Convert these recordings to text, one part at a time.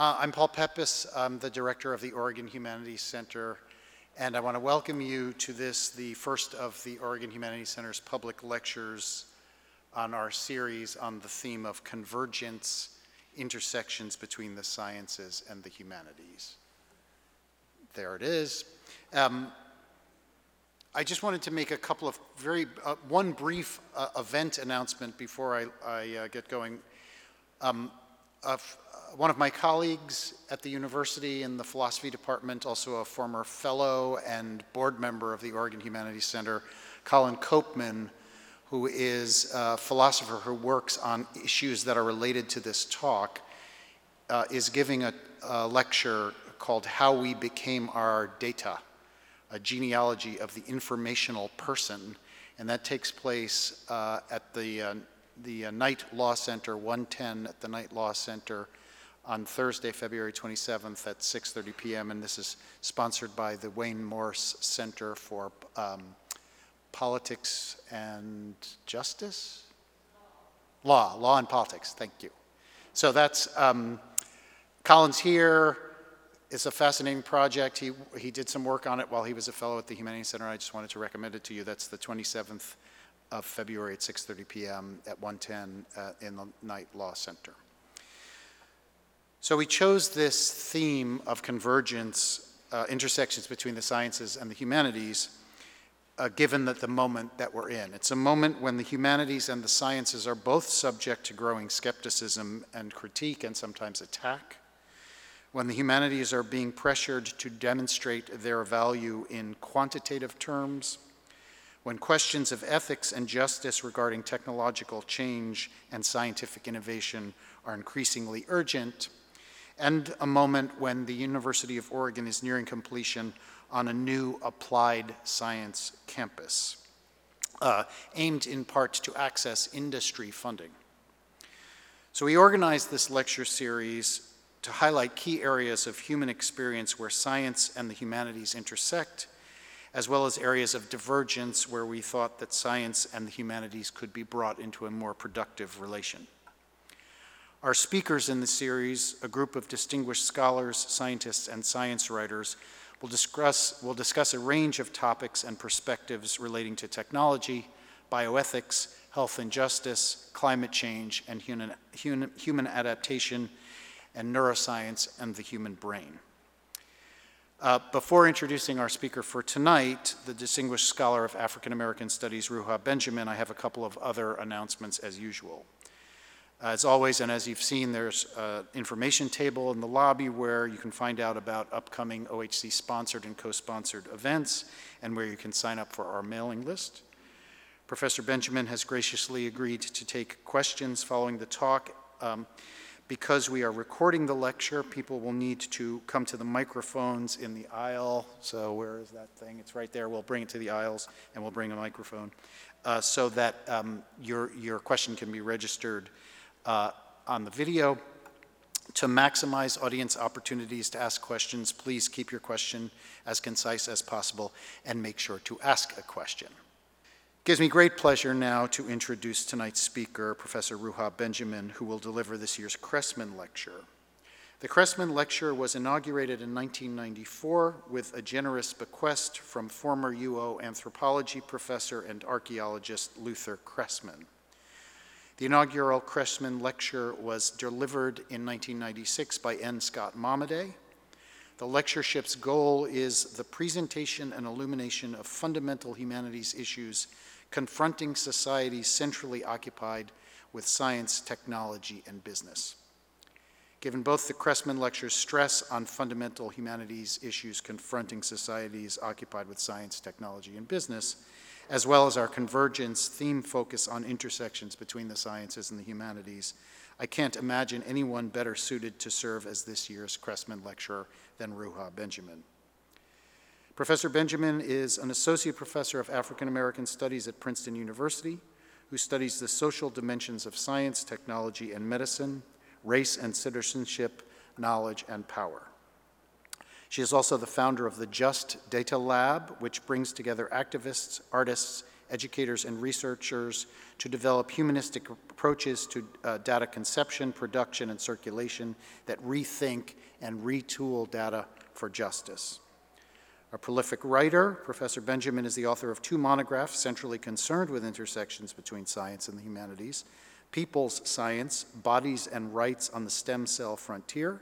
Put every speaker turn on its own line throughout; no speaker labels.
Uh, I'm Paul Peppis. I'm the director of the Oregon Humanities Center, and I want to welcome you to this, the first of the Oregon Humanities Center's public lectures on our series on the theme of convergence, intersections between the sciences and the humanities. There it is. Um, I just wanted to make a couple of very, uh, one brief uh, event announcement before I, I uh, get going. Um, one of my colleagues at the university in the philosophy department, also a former fellow and board member of the Oregon Humanities Center, Colin Koopman, who is a philosopher who works on issues that are related to this talk, uh, is giving a, a lecture called How We Became Our Data, a genealogy of the informational person. And that takes place uh, at the, uh, the uh, Knight Law Center, 110 at the Knight Law Center on Thursday, February 27th at 6.30 p.m. And this is sponsored by the Wayne Morse Center for um, Politics and Justice? Law, Law and Politics, thank you. So that's, um, Colin's here. It's a fascinating project. He, he did some work on it while he was a fellow at the Humanities Center. I just wanted to recommend it to you. That's the 27th of February at 6.30 p.m. at 110 uh, in the Knight Law Center. So we chose this theme of convergence, uh, intersections between the sciences and the humanities, uh, given that the moment that we're in. It's a moment when the humanities and the sciences are both subject to growing skepticism and critique and sometimes attack, when the humanities are being pressured to demonstrate their value in quantitative terms, when questions of ethics and justice regarding technological change and scientific innovation are increasingly urgent, and a moment when the University of Oregon is nearing completion on a new applied science campus, uh, aimed in part to access industry funding. So we organized this lecture series to highlight key areas of human experience where science and the humanities intersect, as well as areas of divergence where we thought that science and the humanities could be brought into a more productive relation. Our speakers in the series, a group of distinguished scholars, scientists, and science writers, will discuss, will discuss a range of topics and perspectives relating to technology, bioethics, health and justice, climate change, and human, human, human adaptation, and neuroscience and the human brain. Uh, before introducing our speaker for tonight, the distinguished scholar of African American Studies, Ruha Benjamin, I have a couple of other announcements as usual. As always, and as you've seen, there's an information table in the lobby where you can find out about upcoming OHC sponsored and co-sponsored events and where you can sign up for our mailing list. Professor Benjamin has graciously agreed to take questions following the talk. Um, because we are recording the lecture, people will need to come to the microphones in the aisle. So where is that thing? It's right there. We'll bring it to the aisles and we'll bring a microphone uh, so that um, your, your question can be registered uh, on the video. To maximize audience opportunities to ask questions, please keep your question as concise as possible and make sure to ask a question. It gives me great pleasure now to introduce tonight's speaker, Professor Ruha Benjamin, who will deliver this year's Cressman Lecture. The Cressman Lecture was inaugurated in 1994 with a generous bequest from former UO anthropology professor and archaeologist Luther Cressman. The inaugural Cressman Lecture was delivered in 1996 by N. Scott Momaday. The lectureship's goal is the presentation and illumination of fundamental humanities issues confronting societies centrally occupied with science, technology, and business. Given both the Cressman Lecture's stress on fundamental humanities issues confronting societies occupied with science, technology, and business, as well as our convergence theme focus on intersections between the sciences and the humanities, I can't imagine anyone better suited to serve as this year's Cressman Lecturer than Ruha Benjamin. Professor Benjamin is an associate professor of African American Studies at Princeton University, who studies the social dimensions of science, technology, and medicine, race and citizenship, knowledge, and power. She is also the founder of the Just Data Lab, which brings together activists, artists, educators, and researchers to develop humanistic approaches to uh, data conception, production, and circulation that rethink and retool data for justice. A prolific writer, Professor Benjamin is the author of two monographs centrally concerned with intersections between science and the humanities, People's Science, Bodies and Rights on the Stem Cell Frontier,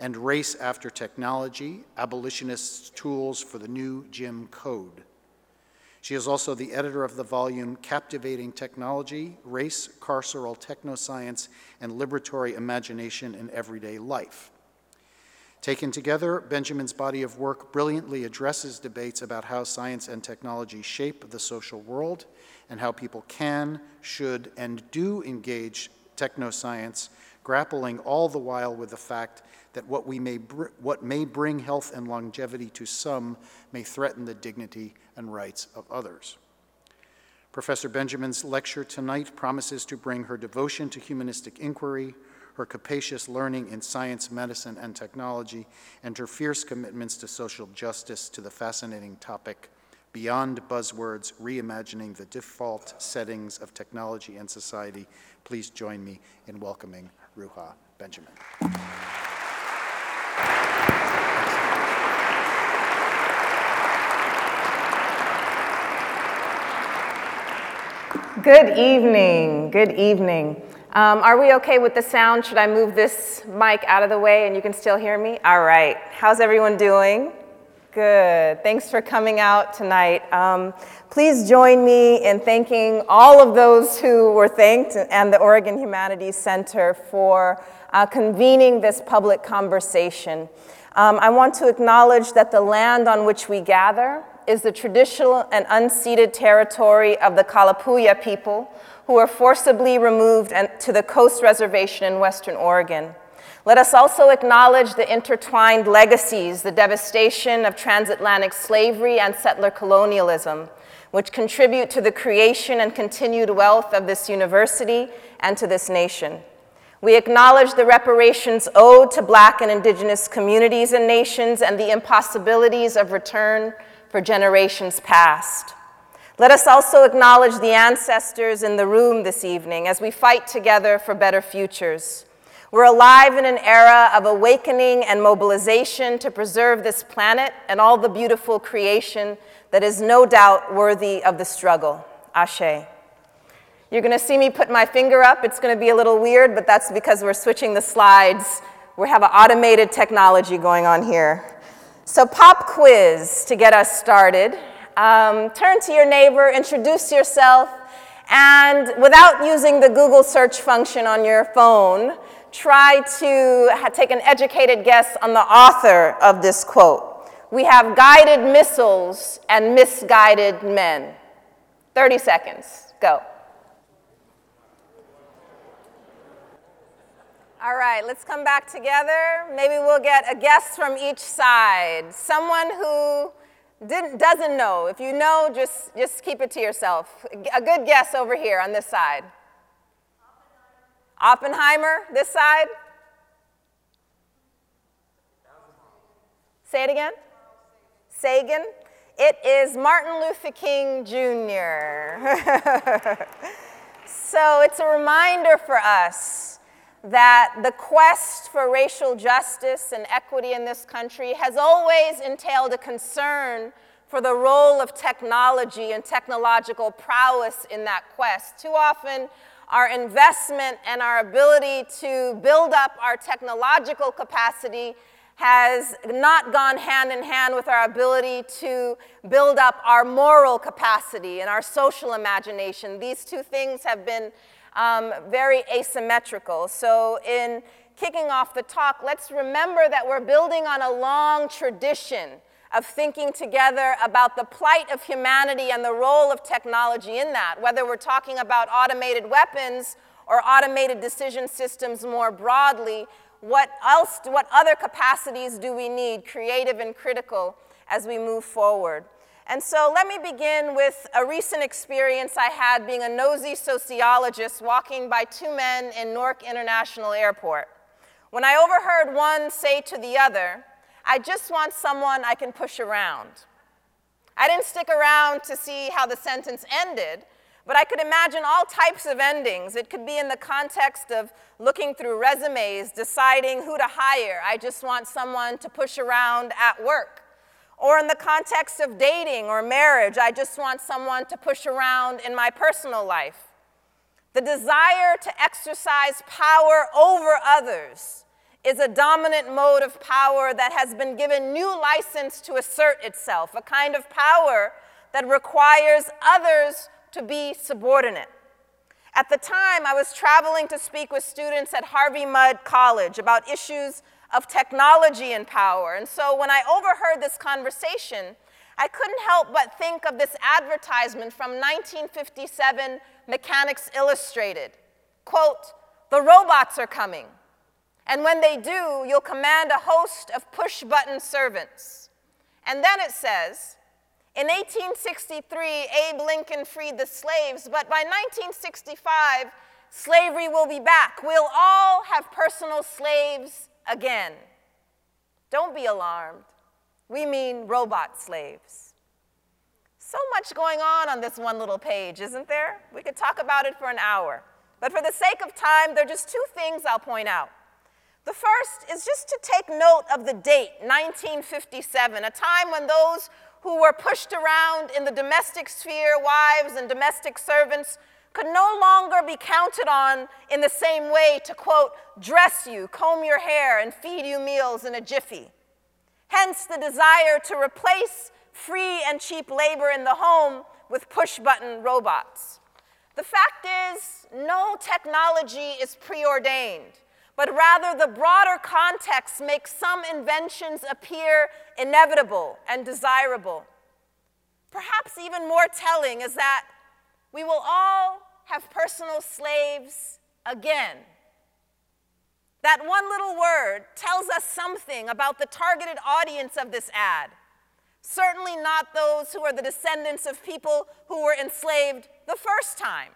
and Race After Technology, Abolitionists' Tools for the New Jim Code. She is also the editor of the volume Captivating Technology, Race, Carceral Technoscience, and Liberatory Imagination in Everyday Life. Taken together, Benjamin's body of work brilliantly addresses debates about how science and technology shape the social world and how people can, should, and do engage technoscience, grappling all the while with the fact that what, we may br- what may bring health and longevity to some may threaten the dignity and rights of others. Professor Benjamin's lecture tonight promises to bring her devotion to humanistic inquiry, her capacious learning in science, medicine, and technology, and her fierce commitments to social justice to the fascinating topic Beyond Buzzwords Reimagining the Default Settings of Technology and Society. Please join me in welcoming Ruha Benjamin.
Good evening. Good evening. Um, are we okay with the sound? Should I move this mic out of the way and you can still hear me? All right. How's everyone doing? Good. Thanks for coming out tonight. Um, please join me in thanking all of those who were thanked and the Oregon Humanities Center for uh, convening this public conversation. Um, I want to acknowledge that the land on which we gather is the traditional and unceded territory of the Kalapuya people, who were forcibly removed to the Coast Reservation in Western Oregon. Let us also acknowledge the intertwined legacies, the devastation of transatlantic slavery and settler colonialism, which contribute to the creation and continued wealth of this university and to this nation. We acknowledge the reparations owed to Black and Indigenous communities and nations and the impossibilities of return for generations past. Let us also acknowledge the ancestors in the room this evening as we fight together for better futures. We're alive in an era of awakening and mobilization to preserve this planet and all the beautiful creation that is no doubt worthy of the struggle. Ashe. You're going to see me put my finger up. It's going to be a little weird, but that's because we're switching the slides. We have an automated technology going on here. So, pop quiz to get us started. Um, turn to your neighbor, introduce yourself, and without using the Google search function on your phone, try to take an educated guess on the author of this quote. We have guided missiles and misguided men. 30 seconds, go. All right, let's come back together. Maybe we'll get a guess from each side. Someone who didn't, doesn't know. If you know, just, just keep it to yourself. A good guess over here on this side. Oppenheimer, this side. Say it again. Sagan. It is Martin Luther King Jr. so it's a reminder for us that the quest for racial justice and equity in this country has always entailed a concern for the role of technology and technological prowess in that quest. Too often, our investment and our ability to build up our technological capacity has not gone hand in hand with our ability to build up our moral capacity and our social imagination. These two things have been um, very asymmetrical. So, in kicking off the talk, let's remember that we're building on a long tradition of thinking together about the plight of humanity and the role of technology in that, whether we're talking about automated weapons or automated decision systems more broadly. What else, what other capacities do we need, creative and critical, as we move forward? And so let me begin with a recent experience I had being a nosy sociologist walking by two men in Newark International Airport. When I overheard one say to the other, I just want someone I can push around. I didn't stick around to see how the sentence ended, but I could imagine all types of endings. It could be in the context of looking through resumes, deciding who to hire. I just want someone to push around at work. Or in the context of dating or marriage, I just want someone to push around in my personal life. The desire to exercise power over others is a dominant mode of power that has been given new license to assert itself, a kind of power that requires others to be subordinate. At the time, I was traveling to speak with students at Harvey Mudd College about issues of technology and power. And so when I overheard this conversation, I couldn't help but think of this advertisement from 1957 Mechanics Illustrated. Quote, the robots are coming. And when they do, you'll command a host of push button servants. And then it says, in 1863, Abe Lincoln freed the slaves, but by 1965, slavery will be back. We'll all have personal slaves again. Don't be alarmed. We mean robot slaves. So much going on on this one little page, isn't there? We could talk about it for an hour. But for the sake of time, there are just two things I'll point out. The first is just to take note of the date, 1957, a time when those who were pushed around in the domestic sphere, wives and domestic servants, could no longer be counted on in the same way to, quote, dress you, comb your hair, and feed you meals in a jiffy. Hence the desire to replace free and cheap labor in the home with push button robots. The fact is, no technology is preordained but rather the broader context makes some inventions appear inevitable and desirable. Perhaps even more telling is that we will all have personal slaves again. That one little word tells us something about the targeted audience of this ad. Certainly not those who are the descendants of people who were enslaved the first time.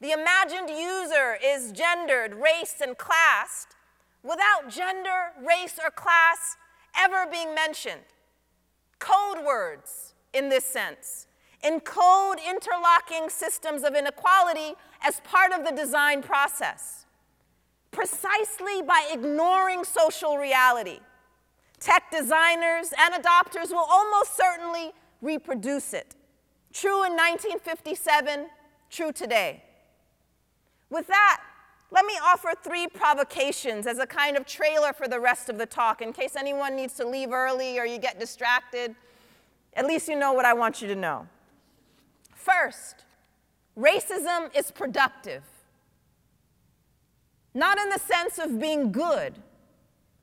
The imagined user is gendered, race, and classed without gender, race, or class ever being mentioned. Code words in this sense encode interlocking systems of inequality as part of the design process. Precisely by ignoring social reality, tech designers and adopters will almost certainly reproduce it. True in 1957, true today. With that, let me offer three provocations as a kind of trailer for the rest of the talk in case anyone needs to leave early or you get distracted. At least you know what I want you to know. First, racism is productive. Not in the sense of being good,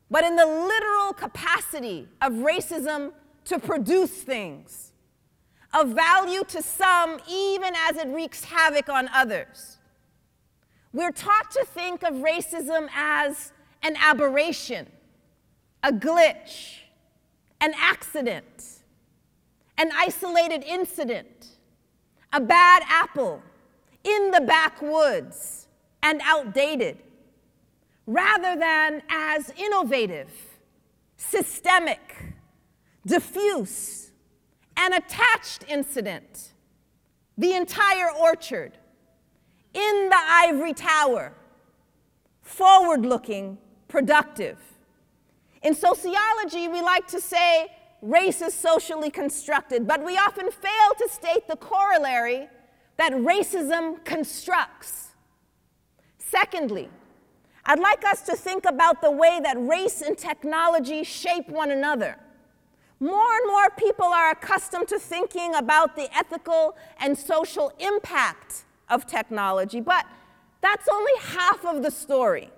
but in the literal capacity of racism to produce things, of value to some, even as it wreaks havoc on others. We're taught to think of racism as an aberration, a glitch, an accident, an isolated incident, a bad apple in the backwoods and outdated, rather than as innovative, systemic, diffuse, an attached incident, the entire orchard in the ivory tower, forward looking, productive. In sociology, we like to say race is socially constructed, but we often fail to state the corollary that racism constructs. Secondly, I'd like us to think about the way that race and technology shape one another. More and more people are accustomed to thinking about the ethical and social impact of technology, but that's only half of the story.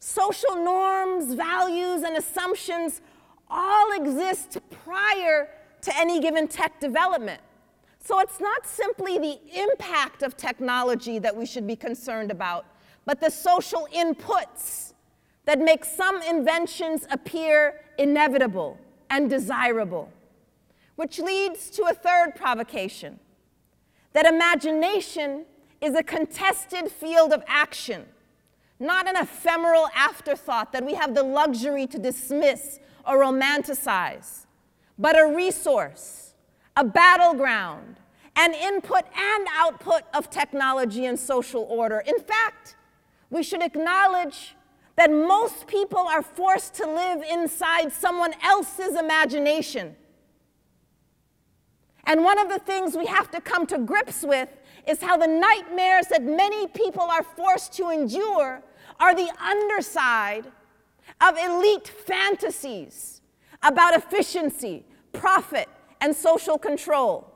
Social norms, values, and assumptions all exist prior to any given tech development. So it's not simply the impact of technology that we should be concerned about, but the social inputs that make some inventions appear inevitable and desirable. Which leads to a third provocation that imagination is a contested field of action, not an ephemeral afterthought that we have the luxury to dismiss or romanticize, but a resource, a battleground, an input and output of technology and social order. In fact, we should acknowledge that most people are forced to live inside someone else's imagination. And one of the things we have to come to grips with is how the nightmares that many people are forced to endure are the underside of elite fantasies about efficiency, profit, and social control.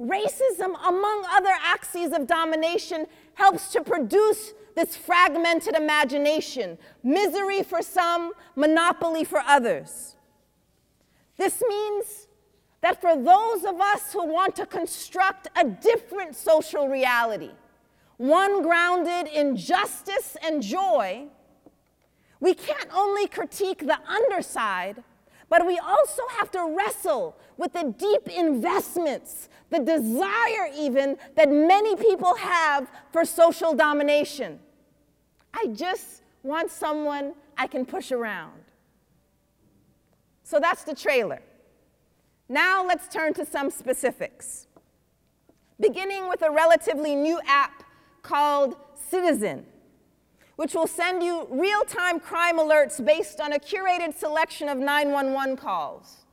Racism, among other axes of domination, helps to produce this fragmented imagination misery for some, monopoly for others. This means that for those of us who want to construct a different social reality, one grounded in justice and joy, we can't only critique the underside, but we also have to wrestle with the deep investments, the desire even that many people have for social domination. I just want someone I can push around. So that's the trailer. Now let's turn to some specifics. Beginning with a relatively new app called Citizen which will send you real time crime alerts based on a curated selection of 911 calls.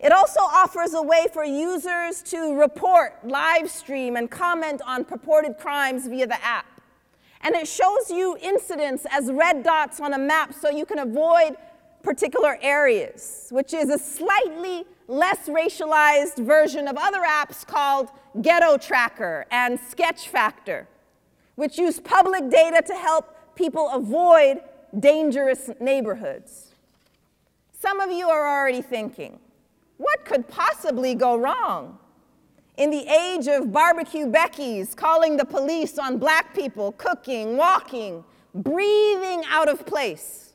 It also offers a way for users to report, live stream, and comment on purported crimes via the app. And it shows you incidents as red dots on a map so you can avoid particular areas, which is a slightly less racialized version of other apps called Ghetto Tracker and Sketch Factor, which use public data to help people avoid dangerous neighborhoods. Some of you are already thinking, what could possibly go wrong? In the age of barbecue Becky's calling the police on black people, cooking, walking, breathing out of place.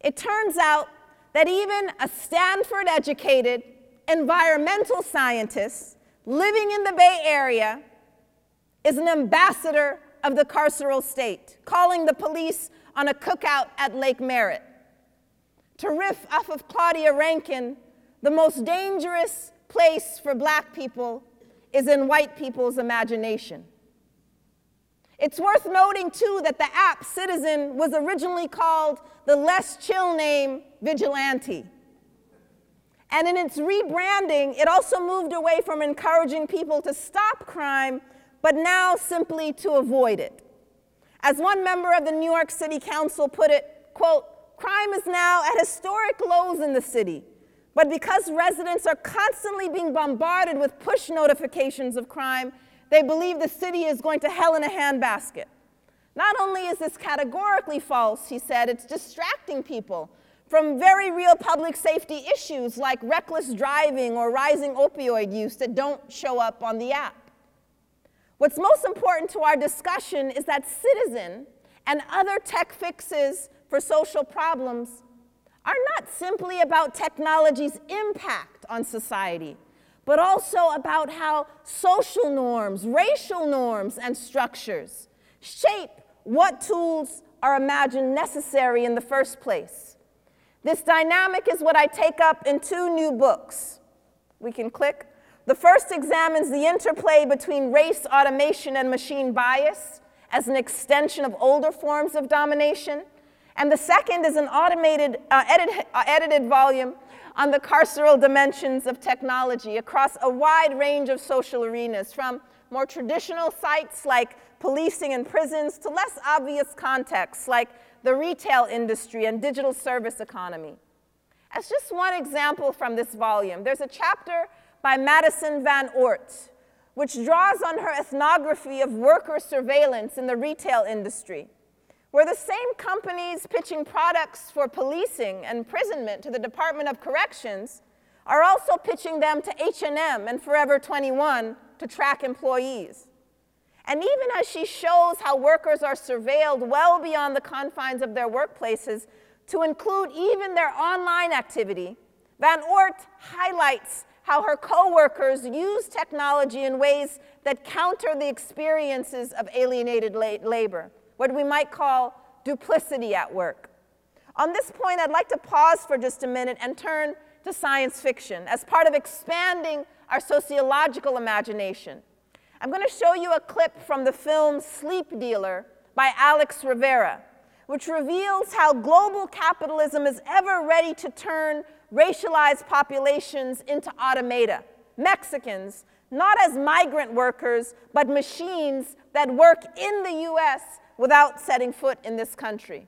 It turns out that even a Stanford educated environmental scientist living in the Bay Area is an ambassador of the carceral state, calling the police on a cookout at Lake Merritt. To riff off of Claudia Rankine, the most dangerous place for black people is in white people's imagination. It's worth noting, too, that the app Citizen was originally called the less chill name Vigilante. And in its rebranding, it also moved away from encouraging people to stop crime but now simply to avoid it. As one member of the New York City Council put it, quote, crime is now at historic lows in the city, but because residents are constantly being bombarded with push notifications of crime, they believe the city is going to hell in a handbasket. Not only is this categorically false, he said, it's distracting people from very real public safety issues like reckless driving or rising opioid use that don't show up on the app. What's most important to our discussion is that Citizen and other tech fixes for social problems are not simply about technology's impact on society, but also about how social norms, racial norms, and structures shape what tools are imagined necessary in the first place. This dynamic is what I take up in two new books. We can click the first examines the interplay between race automation and machine bias as an extension of older forms of domination. And the second is an automated, uh, edit, uh, edited volume on the carceral dimensions of technology across a wide range of social arenas, from more traditional sites like policing and prisons to less obvious contexts like the retail industry and digital service economy. As just one example from this volume, there's a chapter by Madison Van Oort, which draws on her ethnography of worker surveillance in the retail industry, where the same companies pitching products for policing and imprisonment to the Department of Corrections are also pitching them to H&M and Forever 21 to track employees. And even as she shows how workers are surveilled well beyond the confines of their workplaces to include even their online activity, Van Oort highlights how her coworkers use technology in ways that counter the experiences of alienated labor, what we might call duplicity at work. On this point, I'd like to pause for just a minute and turn to science fiction as part of expanding our sociological imagination. I'm going to show you a clip from the film Sleep Dealer by Alex Rivera, which reveals how global capitalism is ever ready to turn racialized populations into automata, Mexicans, not as migrant workers, but machines that work in the US without setting foot in this country.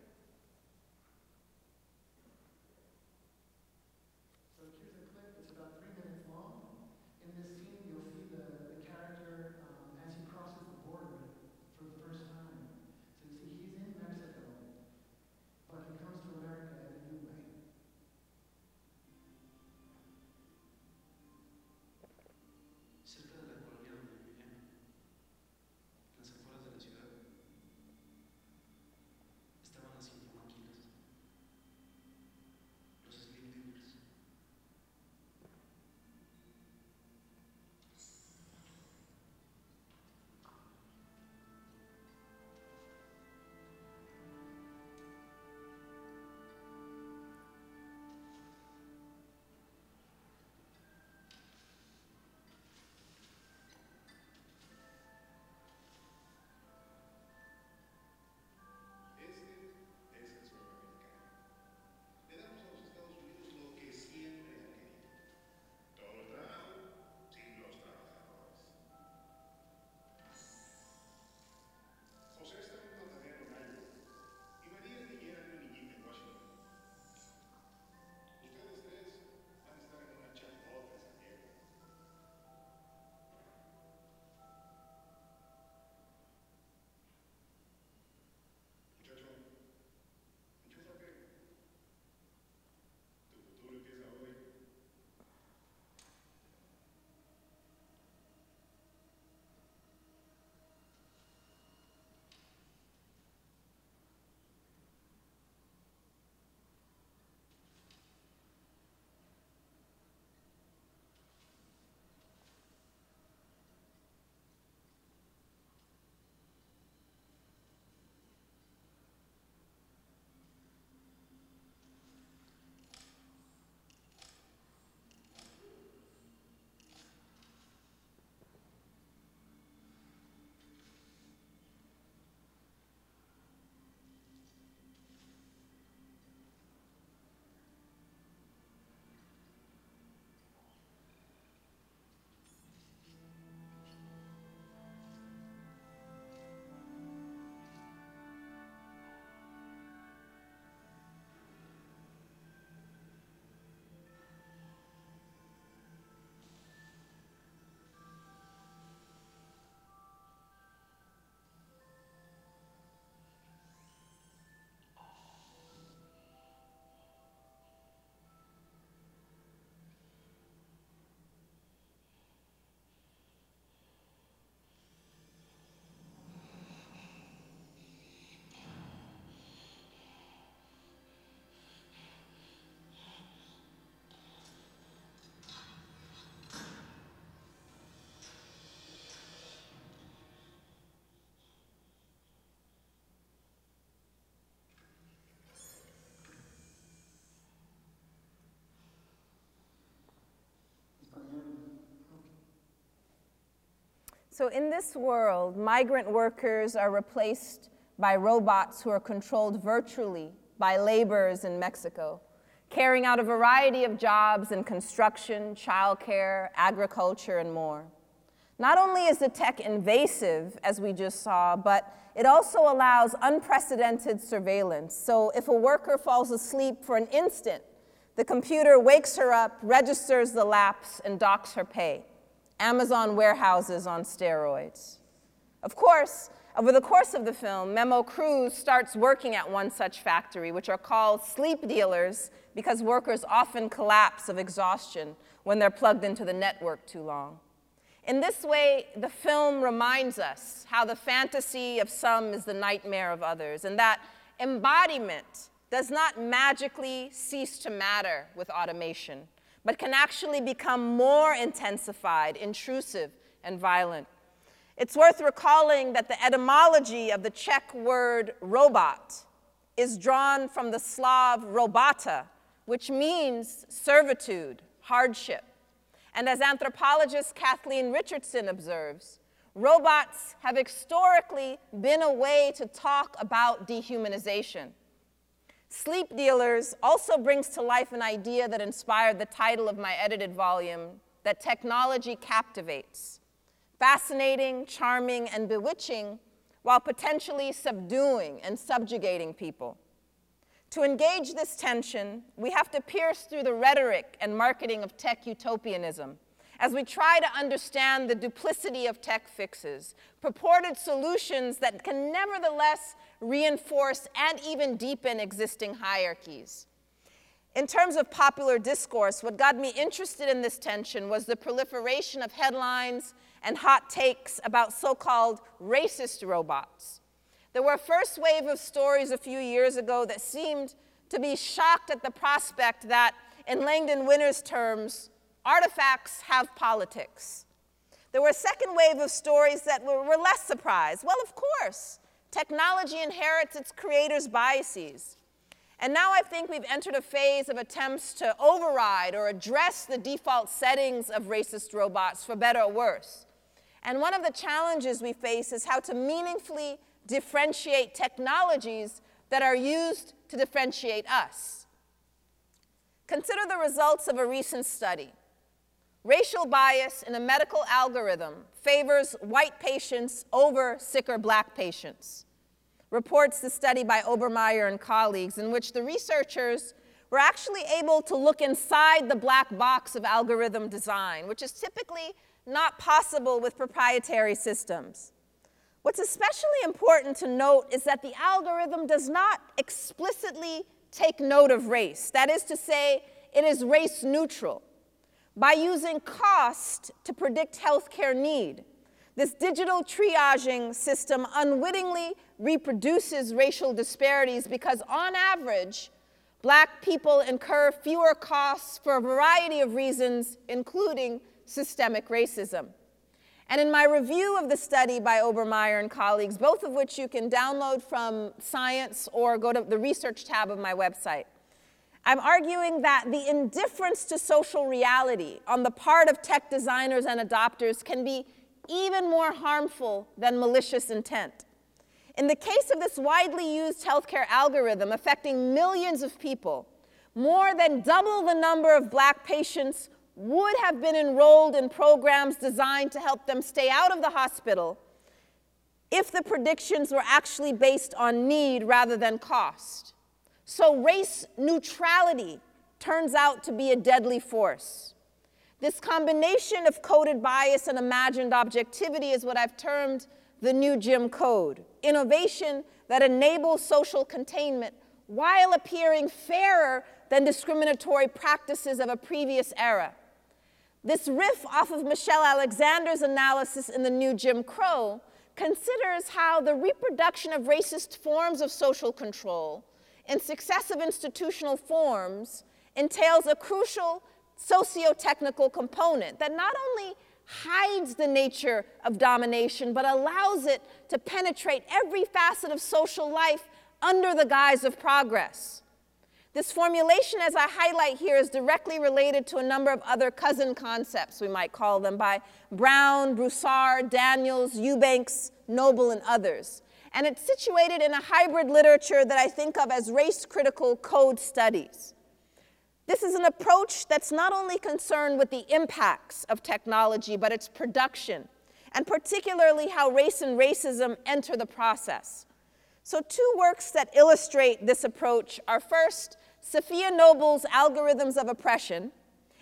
So, in this
world, migrant workers are replaced by robots who are controlled virtually by laborers in Mexico, carrying out a variety of jobs in construction, childcare, agriculture, and more. Not only is the tech invasive, as we just saw, but it also allows unprecedented surveillance. So, if a worker falls asleep for an instant, the computer wakes her up, registers the lapse, and docks her pay. Amazon warehouses on steroids. Of course, over the course of the film, Memo Cruz starts working at one such factory, which are called sleep dealers because workers often collapse of exhaustion when they're plugged into the network too long. In this way, the film reminds us how the fantasy of some is the nightmare of others, and that embodiment does not magically cease to matter with automation but can actually become more intensified, intrusive, and violent. It's worth recalling that the etymology of the Czech word robot is drawn from the Slav robota, which means servitude, hardship. And as anthropologist Kathleen Richardson observes, robots have historically been a way to talk about dehumanization. Sleep Dealers also brings to life an idea that inspired the title of my edited volume that technology captivates. Fascinating, charming, and bewitching while potentially subduing and subjugating people. To engage this tension, we have to pierce through the rhetoric and marketing of tech utopianism as we try to understand the duplicity of tech fixes, purported solutions that can nevertheless reinforce and even deepen existing hierarchies. In terms of popular discourse, what got me interested in this tension was the proliferation of headlines and hot takes about so called racist robots. There were a first wave of stories a few years ago that seemed to be shocked at the prospect that, in Langdon Winner's terms, artifacts have politics. There were a second wave of stories that were, were less surprised. Well, of course, technology inherits its creators' biases. And now I think we've entered a phase of attempts to override or address the default settings of racist robots, for better or worse. And one of the challenges we face is how to meaningfully differentiate technologies that are used to differentiate us. Consider the results of a recent study. Racial bias in a medical algorithm favors white patients over sicker black patients, reports the study by Obermeyer and colleagues, in which the researchers were actually able to look inside the black box of algorithm design, which is typically not possible with proprietary systems. What's especially important to note is that the algorithm does not explicitly take note of race. That is to say, it is race neutral. By using cost to predict healthcare need, this digital triaging system unwittingly reproduces racial disparities because, on average, black people incur fewer costs for a variety of reasons, including systemic racism. And in my review of the study by Obermeyer and colleagues, both of which you can download from Science or go to the research tab of my website, I'm arguing that the indifference to social reality on the part of tech designers and adopters can be even more harmful than malicious intent. In the case of this widely used healthcare algorithm affecting millions of people, more than double the number of black patients would have been enrolled in programs designed to help them stay out of the hospital if the predictions were actually based on need rather than cost. So race neutrality turns out to be a deadly force. This combination of coded bias and imagined objectivity is what I've termed the new Jim Code, innovation that enables social containment while appearing fairer than discriminatory practices of a previous era. This riff off of Michelle Alexander's analysis in the new Jim Crow considers how the reproduction of racist forms of social control in successive institutional forms entails a crucial socio-technical component that not only hides the nature of domination, but allows it to penetrate every facet of social life under the guise of progress. This formulation, as I highlight here, is directly related to a number of other cousin concepts, we might call them, by Browne, Broussard, Daniels, Eubanks, Noble, and others. And it's situated in a hybrid literature that I think of as race critical code studies. This is an approach that's not only concerned with the impacts of technology, but its production, and particularly how race and racism enter the process. So, two works that illustrate this approach are first, Safiya Noble's Algorithms of Oppression,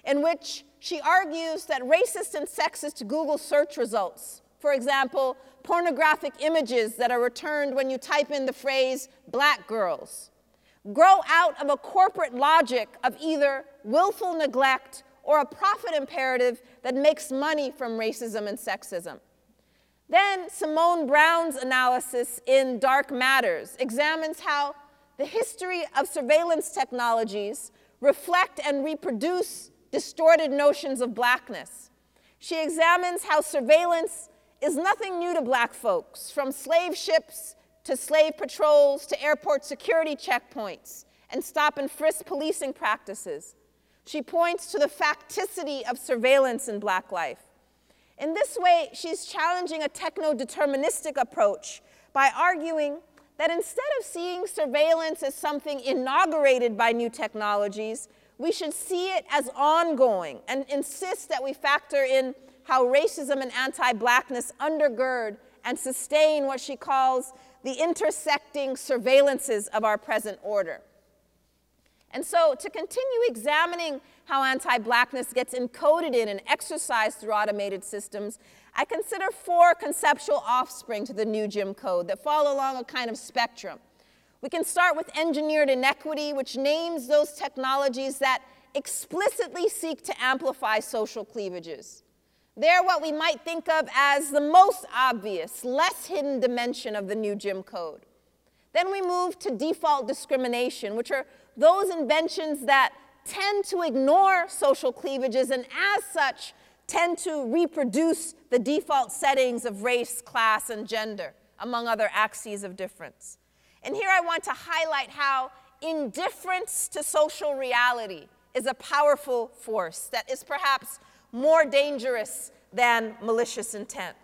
in which she argues that racist and sexist Google search results, for example, pornographic images that are returned when you type in the phrase black girls, grow out of a corporate logic of either willful neglect or a profit imperative that makes money from racism and sexism. Then Simone Browne's analysis in Dark Matters examines how the history of surveillance technologies reflect and reproduce distorted notions of blackness. She examines how surveillance is nothing new to black folks, from slave ships to slave patrols to airport security checkpoints, and stop and frisk policing practices. She points to the facticity of surveillance in black life. In this way, she's challenging a techno deterministic approach by arguing that instead of seeing surveillance as something inaugurated by new technologies, we should see it as ongoing and insist that we factor in how racism and anti blackness undergird and sustain what she calls the intersecting surveillances of our present order. And so, to continue examining how anti blackness gets encoded in and exercised through automated systems, I consider four conceptual offspring to the new Jim Code that fall along a kind of spectrum. We can start with engineered inequity, which names those technologies that explicitly seek to amplify social cleavages. They're what we might think of as the most obvious, less hidden dimension of the new Jim Code. Then we move to default discrimination, which are those inventions that tend to ignore social cleavages and, as such, tend to reproduce the default settings of race, class, and gender, among other axes of difference. And here I want to highlight how indifference to social reality is a powerful force that is perhaps more dangerous than malicious intent.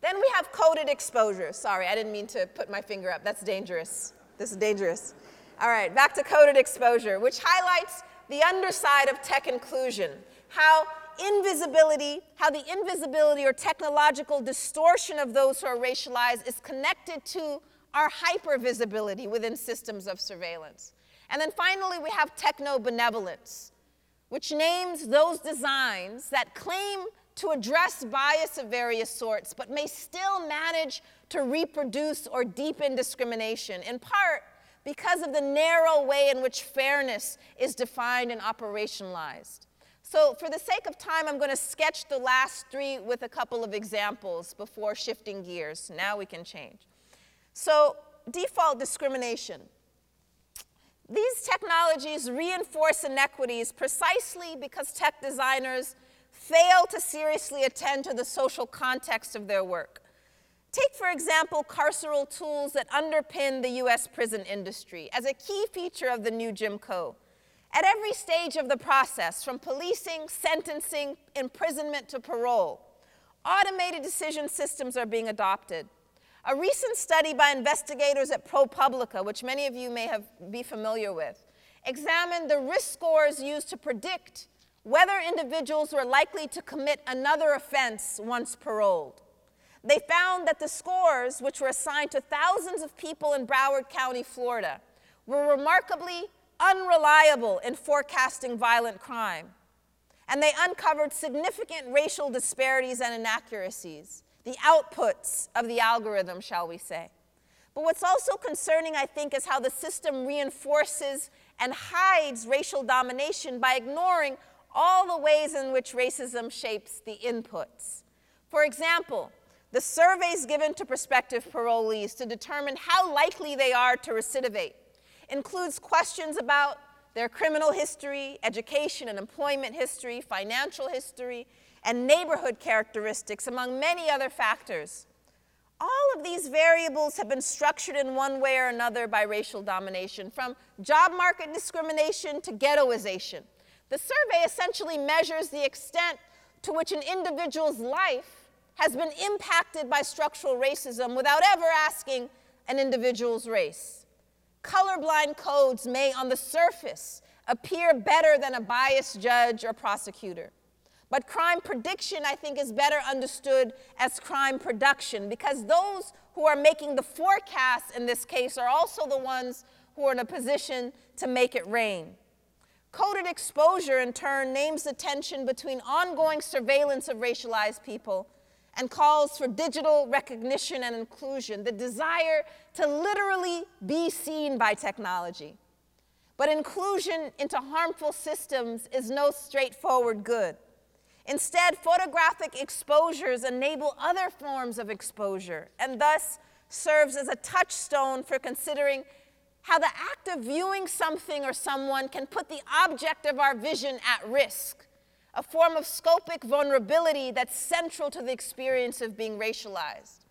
Then we have coded exposure. Sorry, I didn't mean to put my finger up. That's dangerous. This is dangerous. All right, back to coded exposure, which highlights the underside of tech inclusion, how invisibility, how the invisibility or technological distortion of those who are racialized is connected to our hypervisibility within systems of surveillance. And then finally, we have techno benevolence, which names those designs that claim to address bias of various sorts, but may still manage to reproduce or deepen discrimination, in part because of the narrow way in which fairness is defined and operationalized. So, for the sake of time, I'm going to sketch the last three with a couple of examples before shifting gears. Now we can change. So, default discrimination. These technologies reinforce inequities precisely because tech designers fail to seriously attend to the social context of their work. Take, for example, carceral tools that underpin the US prison industry as a key feature of the new Jim Crow. At every stage of the process, from policing, sentencing, imprisonment to parole, automated decision systems are being adopted. A recent study by investigators at ProPublica, which many of you may have, be familiar with, examined the risk scores used to predict whether individuals were likely to commit another offense once paroled. They found that the scores, which were assigned to thousands of people in Broward County, Florida, were remarkably unreliable in forecasting violent crime. And they uncovered significant racial disparities and inaccuracies, the outputs of the algorithm, shall we say. But what's also concerning, I think, is how the system reinforces and hides racial domination by ignoring all the ways in which racism shapes the inputs. For example, the surveys given to prospective parolees to determine how likely they are to recidivate includes questions about their criminal history, education and employment history, financial history, and neighborhood characteristics, among many other factors. All of these variables have been structured in one way or another by racial domination, from job market discrimination to ghettoization. The survey essentially measures the extent to which an individual's life has been impacted by structural racism without ever asking an individual's race. Colorblind codes may, on the surface, appear better than a biased judge or prosecutor. But crime prediction, I think, is better understood as crime production because those who are making the forecasts in this case are also the ones who are in a position to make it rain. Coded exposure, in turn, names the tension between ongoing surveillance of racialized people and calls for digital recognition and inclusion, the desire to literally be seen by technology. But inclusion into harmful systems is no straightforward good. Instead, photographic exposures enable other forms of exposure and thus serves as a touchstone for considering how the act of viewing something or someone can put the object of our vision at risk, a form of scopic vulnerability that's central to the experience of being racialized.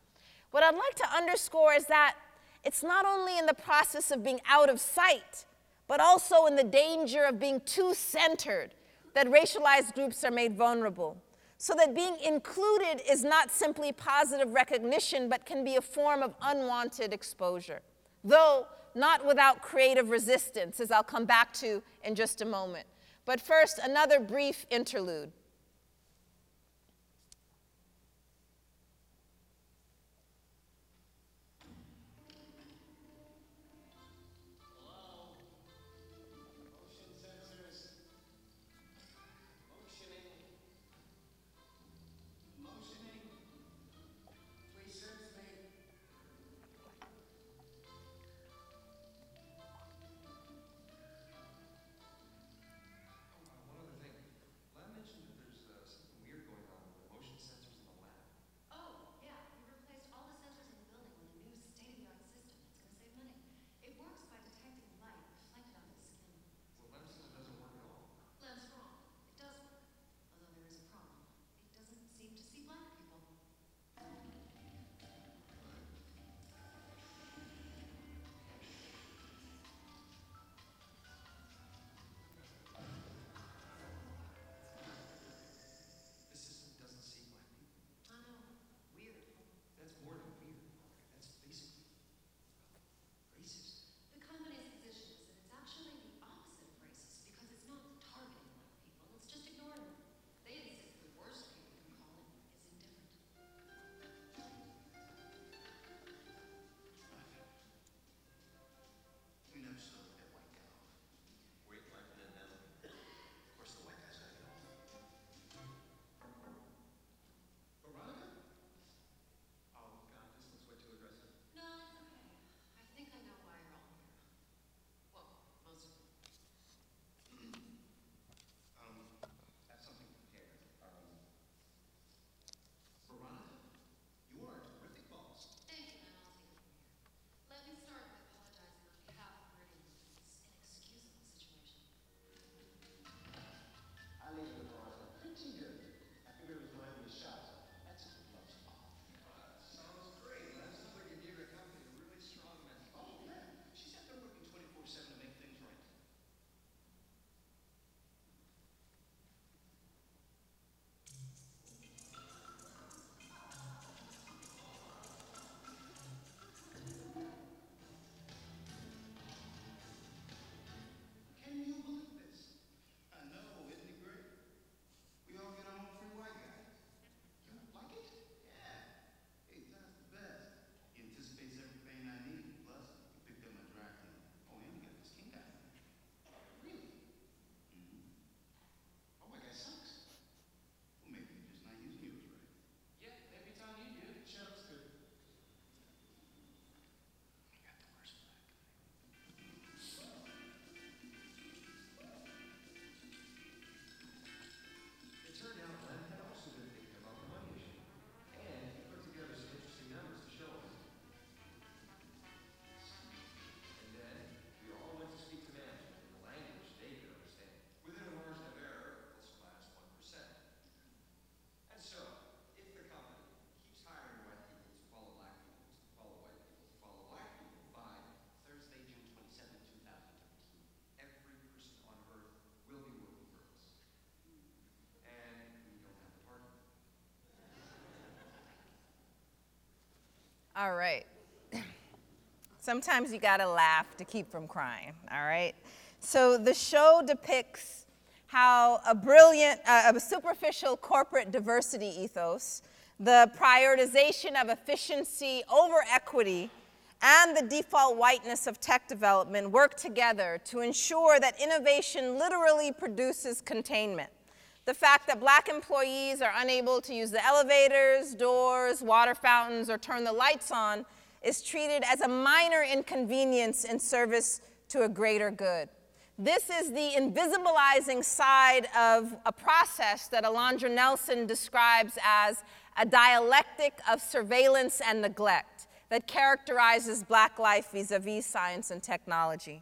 What I'd like to underscore is that it's not only in the process of being out of sight, but also in the danger of being too centered that racialized groups are made vulnerable, so that being included is not simply positive recognition, but can be a form of unwanted exposure, though not without creative resistance, as I'll come back to in just a moment. But first, another brief interlude. All right. Sometimes you gotta laugh to keep from crying, all right? So the show depicts how a brilliant, uh, a superficial corporate diversity ethos, the prioritization of efficiency over equity, and the default whiteness of tech development work together to ensure that innovation literally produces containment the fact that black employees are unable to use the elevators, doors, water fountains, or turn the lights on is treated as a minor inconvenience in service to a greater good. This is the invisibilizing side of a process that Alondra Nelson describes as a dialectic of surveillance and neglect that characterizes black life vis a vis science and technology.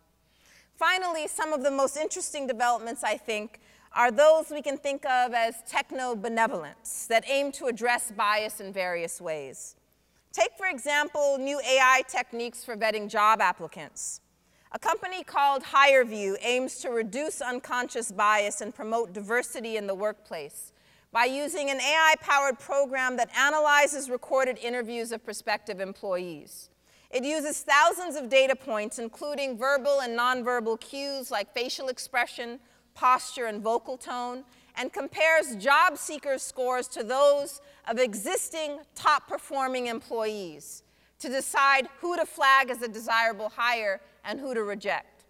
Finally, some of the most interesting developments, I think, are those we can think of as techno benevolence that aim to address bias in various ways. Take, for example, new AI techniques for vetting job applicants. A company called HireVue aims to reduce unconscious bias and promote diversity in the workplace by using an AI powered program that analyzes recorded interviews of prospective employees. It uses thousands of data points, including verbal and nonverbal cues like facial expression, posture, and vocal tone, and compares job seekers' scores to those of existing top performing employees to decide who to flag as a desirable hire and who to reject.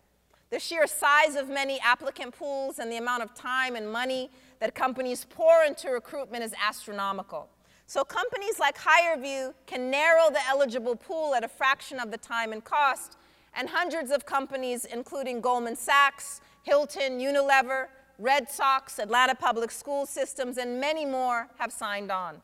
The sheer size of many applicant pools and the amount of time and money that companies pour into recruitment is astronomical. So companies like HireVue can narrow the eligible pool at a fraction of the time and cost, and hundreds of companies, including Goldman Sachs, Hilton, Unilever, Red Sox, Atlanta Public School Systems, and many more have signed on.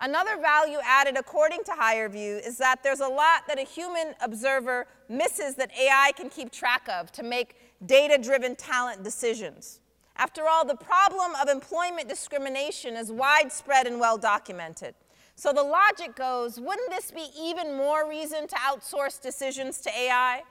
Another value added according to HireVue is that there's a lot that a human observer misses that AI can keep track of to make data-driven talent decisions. After all, the problem of employment discrimination is widespread and well documented. So the logic goes, wouldn't this be even more reason to outsource decisions to AI?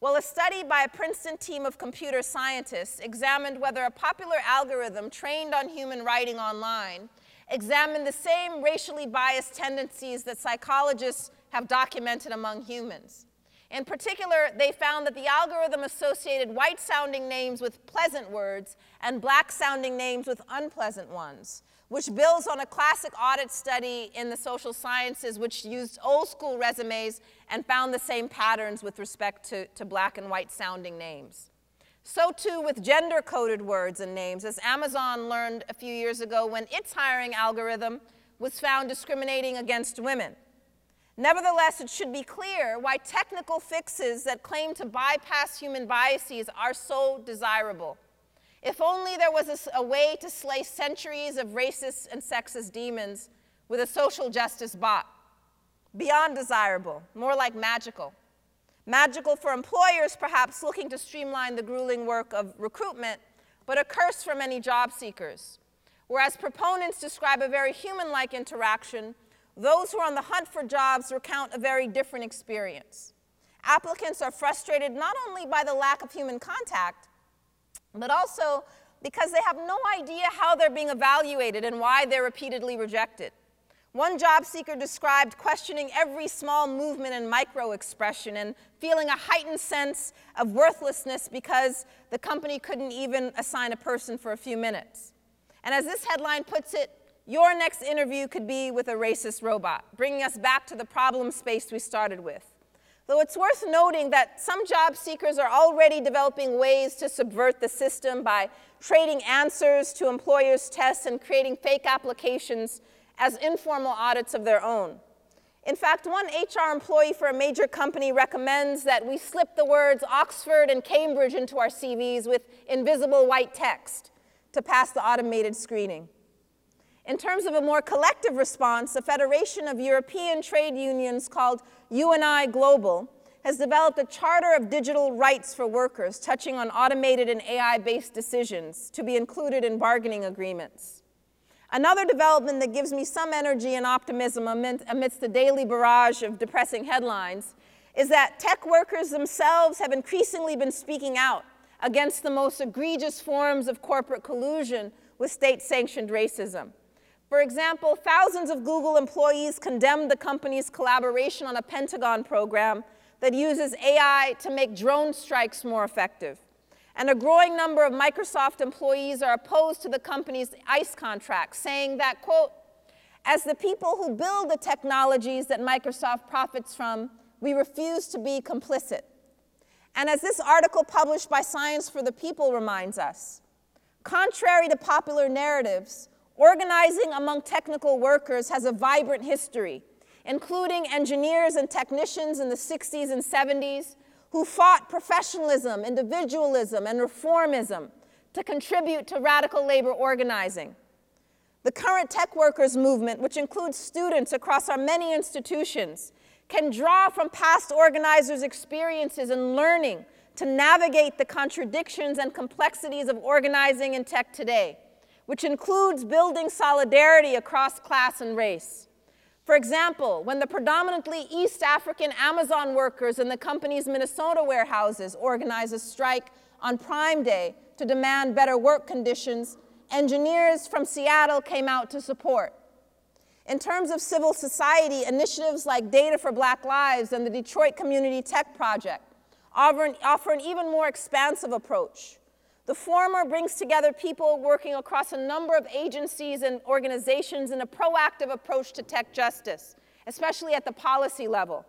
Well, a study by a Princeton team of computer scientists examined whether a popular algorithm trained on human writing online examined the same racially biased tendencies that psychologists have documented among humans. In particular, they found that the algorithm associated white sounding names with pleasant words and black sounding names with unpleasant ones, which builds on a classic audit study in the social sciences, which used old school resumes and found the same patterns with respect to, to black and white sounding names. So, too, with gender coded words and names, as Amazon learned a few years ago when its hiring algorithm was found discriminating against women. Nevertheless, it should be clear why technical fixes that claim to bypass human biases are so desirable. If only there was a, a, way to slay centuries of racist and sexist demons with a social justice bot. Beyond desirable, more like magical. Magical for employers, perhaps looking to streamline the grueling work of recruitment, but a curse for many job seekers. Whereas proponents describe a very human like interaction those who are on the hunt for jobs recount a very different experience. Applicants are frustrated not only by the lack of human contact, but also because they have no idea how they're being evaluated and why they're repeatedly rejected. One job seeker described questioning every small movement and micro expression and feeling a heightened sense of worthlessness because the company couldn't even assign a person for a few minutes. And as this headline puts it, your next interview could be with a racist robot, bringing us back to the problem space we started with. Though it's worth noting that some job seekers are already developing ways to subvert the system by trading answers to employers' tests and creating fake applications as informal audits of their own. In fact, one HR employee for a major company recommends that we slip the words Oxford and Cambridge into our CVs with invisible white text to pass the automated screening. In terms of a more collective response, the Federation of European Trade Unions called UNI Global has developed a charter of digital rights for workers touching on automated and AI-based decisions to be included in bargaining agreements. Another development that gives me some energy and optimism amidst the daily barrage of depressing headlines is that tech workers themselves have increasingly been speaking out against the most egregious forms of corporate collusion with state-sanctioned racism. For example, thousands of Google employees condemned the company's collaboration on a Pentagon program that uses AI to make drone strikes more effective. And a growing number of Microsoft employees are opposed to the company's ICE contract, saying that, quote, as the people who build the technologies that Microsoft profits from, we refuse to be complicit. And as this article published by Science for the People reminds us, contrary to popular narratives, Organizing among technical workers has a vibrant history, including engineers and technicians in the 60s and 70s who fought professionalism, individualism, and reformism to contribute to radical labor organizing. The current tech workers movement, which includes students across our many institutions, can draw from past organizers' experiences and learning to navigate the contradictions and complexities of organizing in tech today which includes building solidarity across class and race. For example, when the predominantly East African Amazon workers in the company's Minnesota warehouses organized a strike on Prime Day to demand better work conditions, engineers from Seattle came out to support. In terms of civil society, initiatives like Data for Black Lives and the Detroit Community Tech Project offer an, offer an even more expansive approach. The former brings together people working across a number of agencies and organizations in a proactive approach to tech justice, especially at the policy level.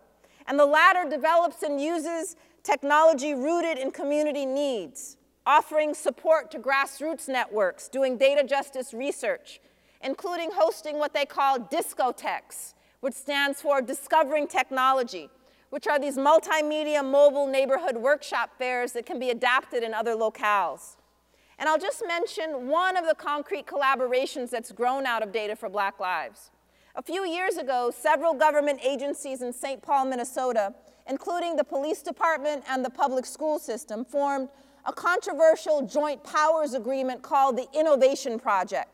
And the latter develops and uses technology rooted in community needs, offering support to grassroots networks doing data justice research, including hosting what they call DiscoTechs, which stands for Discovering Technology, which are these multimedia mobile neighborhood workshop fairs that can be adapted in other locales. And I'll just mention one of the concrete collaborations that's grown out of Data for Black Lives. A few years ago, several government agencies in St. Paul, Minnesota, including the police department and the public school system, formed a controversial joint powers agreement called the Innovation Project,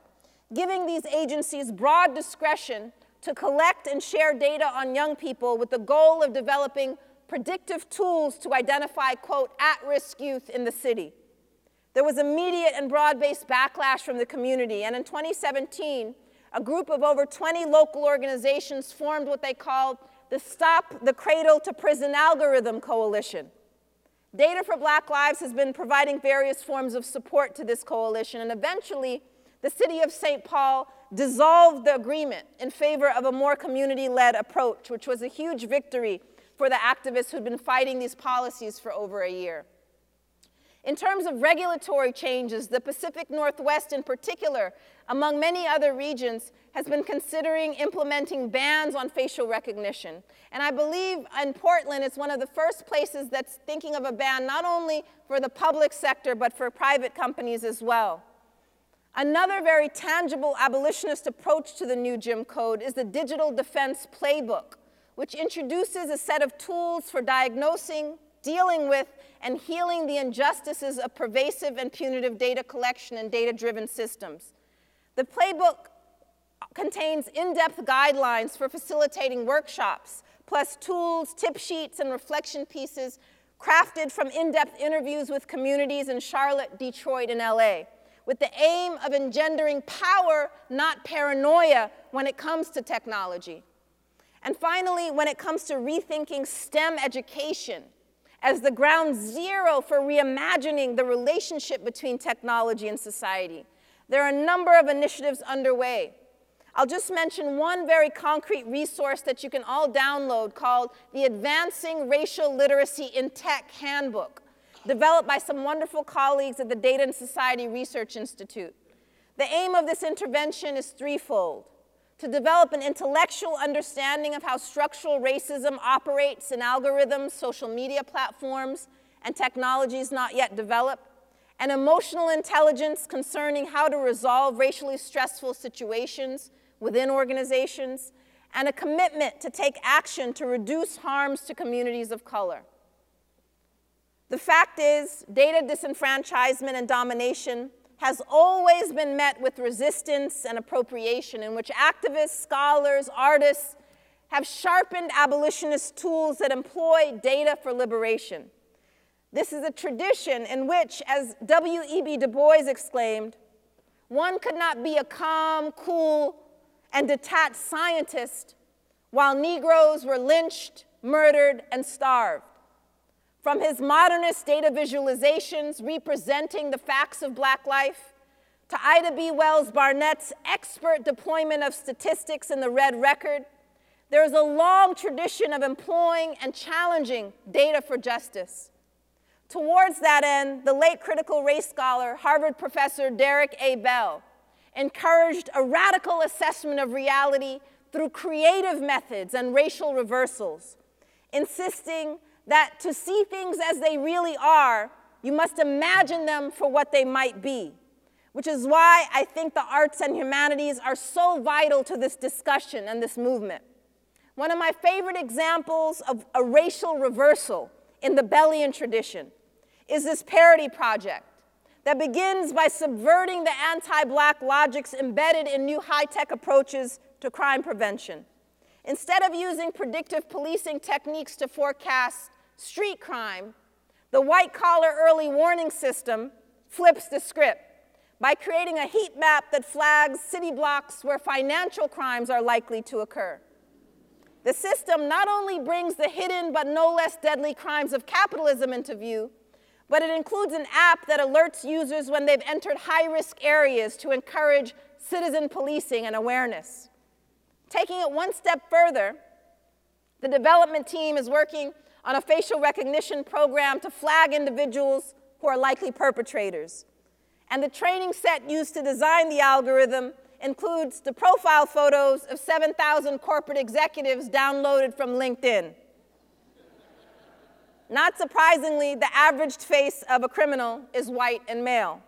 giving these agencies broad discretion to collect and share data on young people with the goal of developing predictive tools to identify, quote, at risk youth in the city. There was immediate and broad based backlash from the community, and in 2017, a group of over 20 local organizations formed what they called the Stop the Cradle to Prison Algorithm Coalition. Data for Black Lives has been providing various forms of support to this coalition, and eventually, the city of St. Paul dissolved the agreement in favor of a more community led approach, which was a huge victory for the activists who'd been fighting these policies for over a year. In terms of regulatory changes, the Pacific Northwest in particular, among many other regions, has been considering implementing bans on facial recognition. And I believe in Portland, it's one of the first places that's thinking of a ban not only for the public sector, but for private companies as well. Another very tangible abolitionist approach to the new Jim Code is the Digital Defense Playbook, which introduces a set of tools for diagnosing, dealing with, and healing the injustices of pervasive and punitive data collection and data driven systems. The playbook contains in depth guidelines for facilitating workshops, plus tools, tip sheets, and reflection pieces crafted from in depth interviews with communities in Charlotte, Detroit, and LA, with the aim of engendering power, not paranoia, when it comes to technology. And finally, when it comes to rethinking STEM education as the ground zero for reimagining the relationship between technology and society, there are a number of initiatives underway. I'll just mention one very concrete resource that you can all download called the Advancing Racial Literacy in Tech Handbook, developed by some wonderful colleagues at the Data and Society Research Institute. The aim of this intervention is threefold to develop an intellectual understanding of how structural racism operates in algorithms, social media platforms, and technologies not yet developed, an emotional intelligence concerning how to resolve racially stressful situations within organizations, and a commitment to take action to reduce harms to communities of color. The fact is, data disenfranchisement and domination has always been met with resistance and appropriation, in which activists, scholars, artists have sharpened abolitionist tools that employ data for liberation. This is a tradition in which, as W.E.B. Du Bois exclaimed, one could not be a calm, cool, and detached scientist while Negroes were lynched, murdered, and starved. From his modernist data visualizations representing the facts of black life, to Ida B. Wells Barnett's expert deployment of statistics in the Red Record, there is a long tradition of employing and challenging data for justice. Towards that end, the late critical race scholar, Harvard professor Derek A. Bell, encouraged a radical assessment of reality through creative methods and racial reversals, insisting that to see things as they really are, you must imagine them for what they might be, which is why I think the arts and humanities are so vital to this discussion and this movement. One of my favorite examples of a racial reversal in the Bellian tradition is this parody project that begins by subverting the anti black logics embedded in new high tech approaches to crime prevention. Instead of using predictive policing techniques to forecast street crime, the white collar early warning system flips the script by creating a heat map that flags city blocks where financial crimes are likely to occur. The system not only brings the hidden but no less deadly crimes of capitalism into view, but it includes an app that alerts users when they've entered high risk areas to encourage citizen policing and awareness. Taking it one step further, the development team is working on a facial recognition program to flag individuals who are likely perpetrators. And the training set used to design the algorithm includes the profile photos of 7,000 corporate executives downloaded from LinkedIn. Not surprisingly, the averaged face of a criminal is white and male.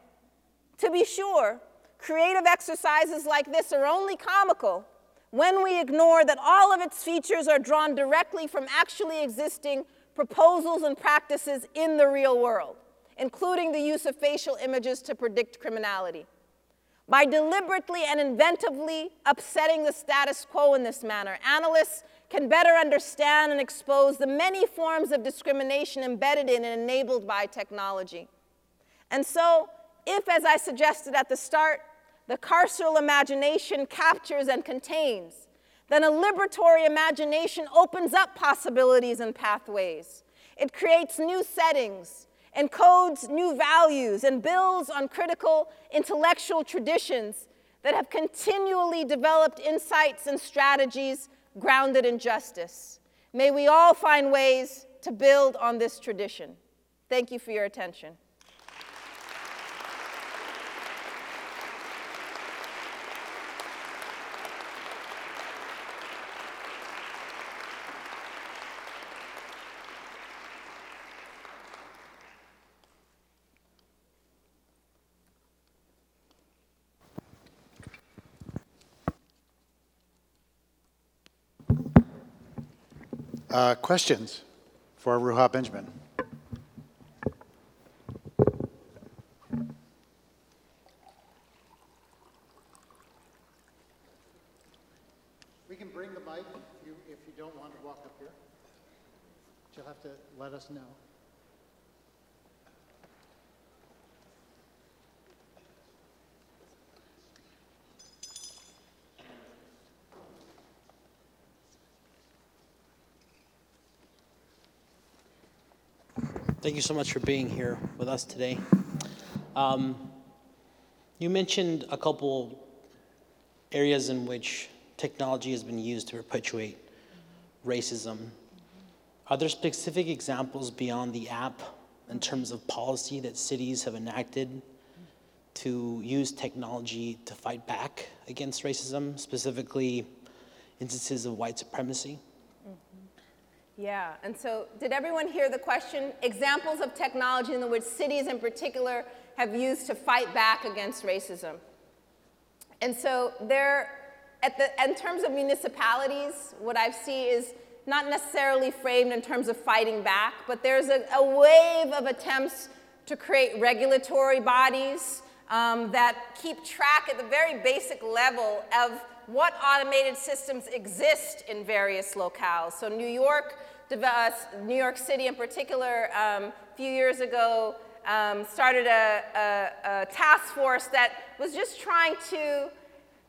To be sure, creative exercises like this are only comical when we ignore that all of its features are drawn directly from actually existing proposals and practices in the real world, including the use of facial images to predict criminality. By deliberately and inventively upsetting the status quo in this manner, analysts can better understand and expose the many forms of discrimination embedded in and enabled by technology. And so, if, as I suggested at the start, the carceral imagination captures and contains, then a liberatory imagination opens up possibilities and pathways. It creates new settings, encodes new values, and builds on critical intellectual traditions that have continually developed insights and strategies grounded in justice. May we all find ways to build on this tradition. Thank you for your attention.
Uh, Questions for Ruha Benjamin?
We can bring the mic if you, if you don't want to walk up here. But You'll have to let us know.
Thank you so much for being here with us today. Um, you mentioned a couple areas in which technology has been used to perpetuate racism. Are there specific examples beyond the app in terms of policy that cities have enacted to use technology to fight back against racism, specifically instances of white supremacy?
Yeah, and so did everyone hear the question? Examples of technology in which cities in particular have used to fight back against racism. And so there, at the, in terms of municipalities, what I see is not necessarily framed in terms of fighting back, but there's a, a wave of attempts to create regulatory bodies um, that keep track at the very basic level of what automated systems exist in various locales. So New York, uh, New York City in particular, um, a few years ago, um, started a, a, a task force that was just trying to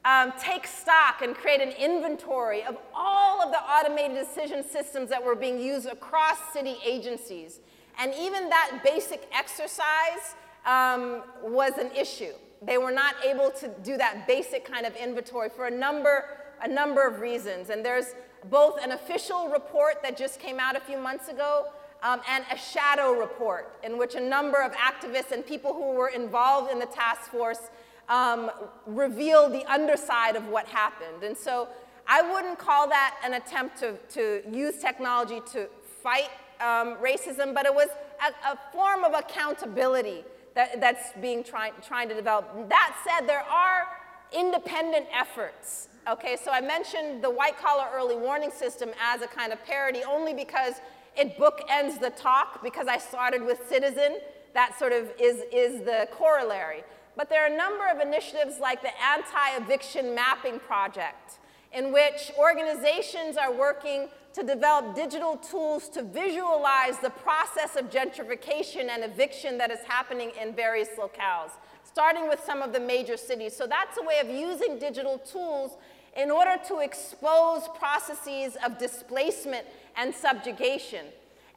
um, take stock and create an inventory of all of the automated decision systems that were being used across city agencies. And even that basic exercise um, was an issue. They were not able to do that basic kind of inventory for a number, a number of reasons. And there's both an official report that just came out a few months ago um, and a shadow report in which a number of activists and people who were involved in the task force um, revealed the underside of what happened. And so I wouldn't call that an attempt to, to use technology to fight um, racism, but it was a, a form of accountability that, that's being trying, trying to develop. That said, there are independent efforts. Okay, so I mentioned the white collar early warning system as a kind of parody only because it bookends the talk because I started with Citizen. That sort of is, is the corollary. But there are a number of initiatives like the Anti Eviction Mapping Project, in which organizations are working to develop digital tools to visualize the process of gentrification and eviction that is happening in various locales, starting with some of the major cities. So that's a way of using digital tools in order to expose processes of displacement and subjugation.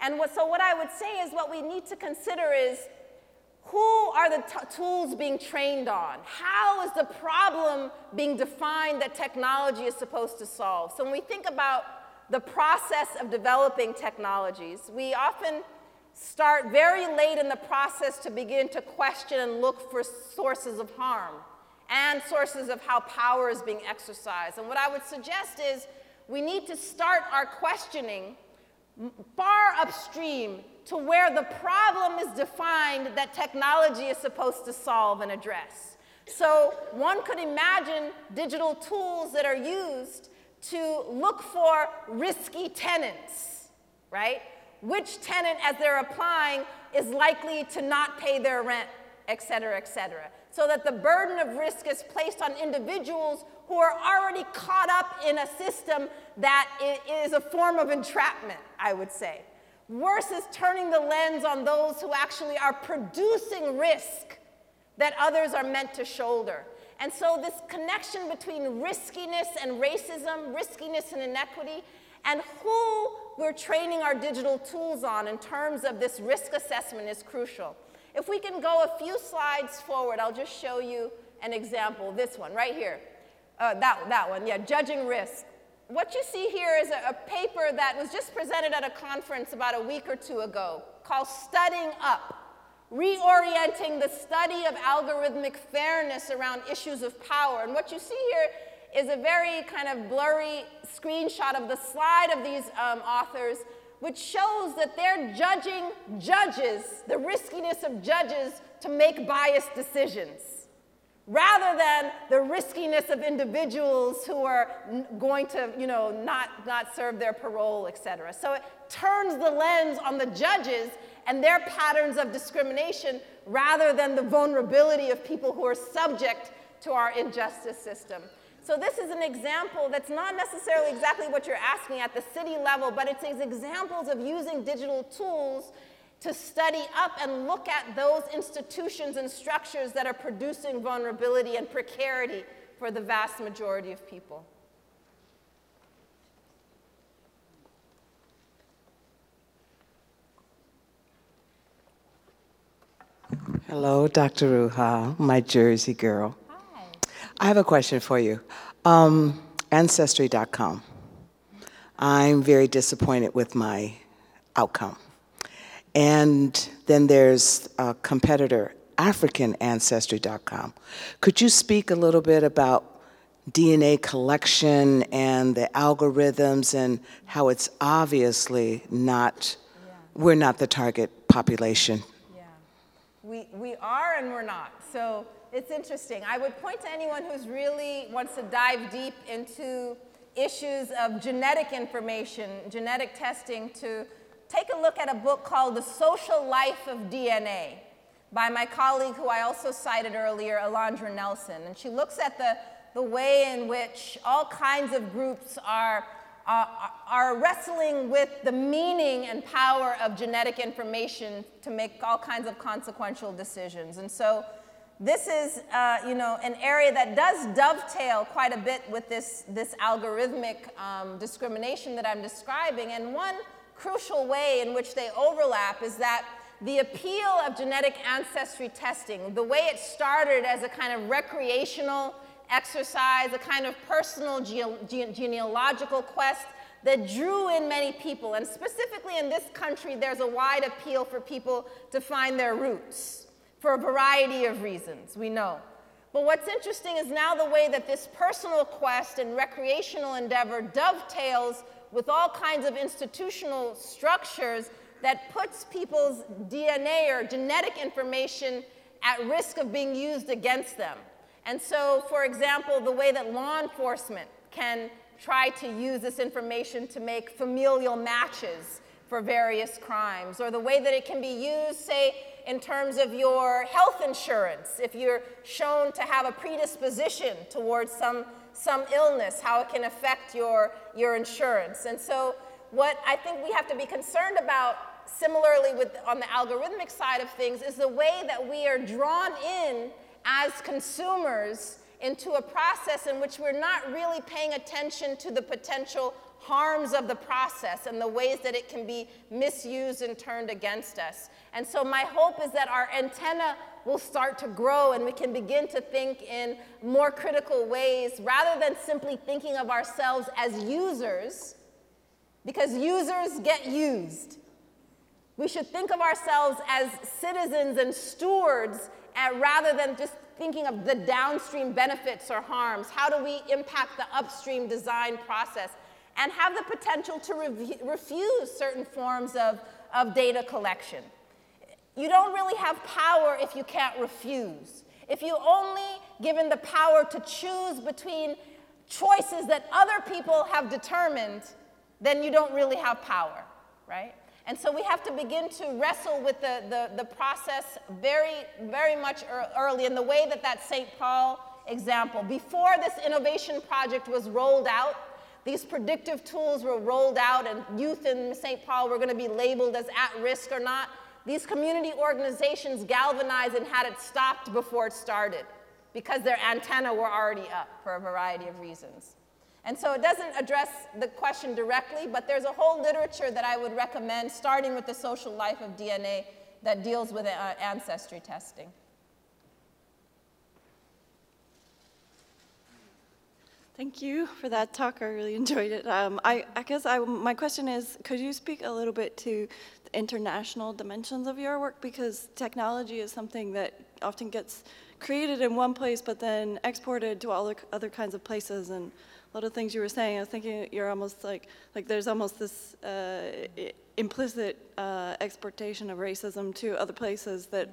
And what, so what I would say is what we need to consider is who are the t- tools being trained on? How is the problem being defined that technology is supposed to solve? So when we think about the process of developing technologies, we often start very late in the process to begin to question and look for sources of harm and sources of how power is being exercised. And what I would suggest is we need to start our questioning far upstream to where the problem is defined that technology is supposed to solve and address. So one could imagine digital tools that are used to look for risky tenants, right? Which tenant, as they're applying, is likely to not pay their rent, et cetera, et cetera. So that the burden of risk is placed on individuals who are already caught up in a system that is a form of entrapment, I would say, versus turning the lens on those who actually are producing risk that others are meant to shoulder. And so, this connection between riskiness and racism, riskiness and inequity, and who we're training our digital tools on in terms of this risk assessment is crucial. If we can go a few slides forward, I'll just show you an example. This one right here. Uh, that, that one, yeah, judging risk. What you see here is a, a paper that was just presented at a conference about a week or two ago called Studying Up reorienting the study of algorithmic fairness around issues of power. And what you see here is a very kind of blurry screenshot of the slide of these um, authors, which shows that they're judging judges, the riskiness of judges to make biased decisions, rather than the riskiness of individuals who are going to, you know, not, not serve their parole, et cetera. So it turns the lens on the judges and their patterns of discrimination rather than the vulnerability of people who are subject to our injustice system. So this is an example that's not necessarily exactly what you're asking at the city level, but it's examples of using digital tools to study up and look at those institutions and structures that are producing vulnerability and precarity for the vast majority of people.
Hello, Dr. Ruha, my Jersey girl. Hi. I have a question for you. Um, Ancestry.com. I'm very disappointed with my outcome. And then there's a competitor, AfricanAncestry.com. Could you speak a little bit about DNA collection and the algorithms and how it's obviously not, yeah. we're not the target population
we, we are and we're not. So it's interesting. I would point to anyone who's really wants to dive deep into issues of genetic information, genetic testing, to take a look at a book called The Social Life of DNA by my colleague who I also cited earlier, Alondra Nelson. And she looks at the, the way in which all kinds of groups are uh, are wrestling with the meaning and power of genetic information to make all kinds of consequential decisions. And so this is, uh, you know, an area that does dovetail quite a bit with this, this algorithmic um, discrimination that I'm describing. And one crucial way in which they overlap is that the appeal of genetic ancestry testing, the way it started as a kind of recreational exercise, a kind of personal gene genealogical quest that drew in many people. And specifically in this country, there's a wide appeal for people to find their roots for a variety of reasons, we know. But what's interesting is now the way that this personal quest and recreational endeavor dovetails with all kinds of institutional structures that puts people's DNA or genetic information at risk of being used against them. And so, for example, the way that law enforcement can try to use this information to make familial matches for various crimes, or the way that it can be used, say, in terms of your health insurance, if you're shown to have a predisposition towards some, some illness, how it can affect your, your insurance. And so, what I think we have to be concerned about, similarly with, on the algorithmic side of things, is the way that we are drawn in as consumers into a process in which we're not really paying attention to the potential harms of the process and the ways that it can be misused and turned against us. And so, my hope is that our antenna will start to grow and we can begin to think in more critical ways rather than simply thinking of ourselves as users, because users get used. We should think of ourselves as citizens and stewards uh, rather than just thinking of the downstream benefits or harms. How do we impact the upstream design process? And have the potential to rev- refuse certain forms of, of data collection. You don't really have power if you can't refuse. If you only given the power to choose between choices that other people have determined, then you don't really have power, right? And so we have to begin to wrestle with the, the, the process very, very much early in the way that that St. Paul example, before this innovation project was rolled out, these predictive tools were rolled out, and youth in St. Paul were going to be labeled as at risk or not. These community organizations galvanized and had it stopped before it started because their antenna were already up for a variety of reasons. And so it doesn't address the question directly, but there's a whole literature that I would recommend, starting with the social life of DNA, that deals with uh, ancestry testing.
Thank you for that talk. I really enjoyed it. Um, I, I guess I, my question is, could you speak a little bit to the international dimensions of your work? Because technology is something that often gets created in one place, but then exported to all the other kinds of places. And lot of things you were saying, I was thinking you're almost like, like there's almost this uh, i- implicit uh, exportation of racism to other places that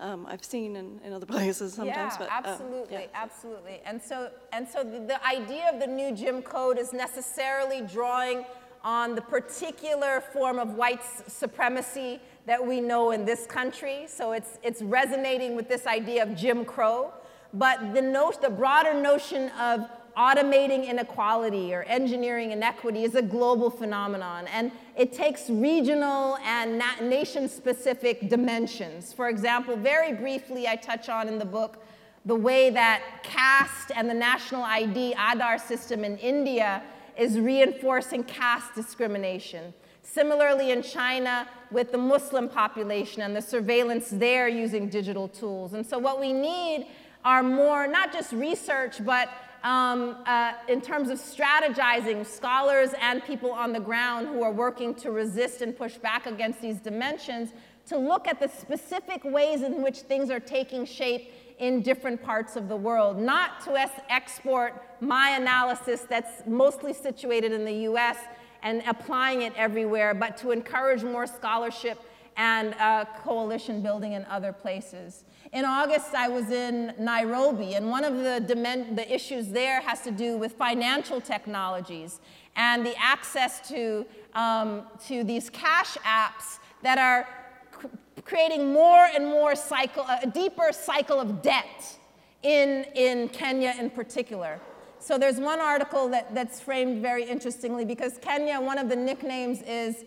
um, I've seen in, in other places sometimes.
yeah,
but, um,
absolutely,
yeah.
absolutely. And so, and so the, the idea of the new Jim Code is necessarily drawing on the particular form of white s- supremacy that we know in this country. So it's, it's resonating with this idea of Jim Crow. But the, no, the broader notion of automating inequality or engineering inequity is a global phenomenon, and it takes regional and nation specific dimensions. For example, very briefly, I touch on in the book the way that caste and the national ID Aadhaar system in India is reinforcing caste discrimination. Similarly, in China, with the Muslim population and the surveillance there using digital tools. And so, what we need are more, not just research, but um, uh, in terms of strategizing, scholars and people on the ground who are working to resist and push back against these dimensions to look at the specific ways in which things are taking shape in different parts of the world, not to export my analysis that's mostly situated in the US and applying it everywhere, but to encourage more scholarship and uh, coalition building in other places. In August, I was in Nairobi, and one of the, the issues there has to do with financial technologies and the access to, um, to these cash apps that are cr- creating more and more cycle, a deeper cycle of debt in, in Kenya in particular. So there's one article that, that's framed very interestingly because Kenya, one of the nicknames is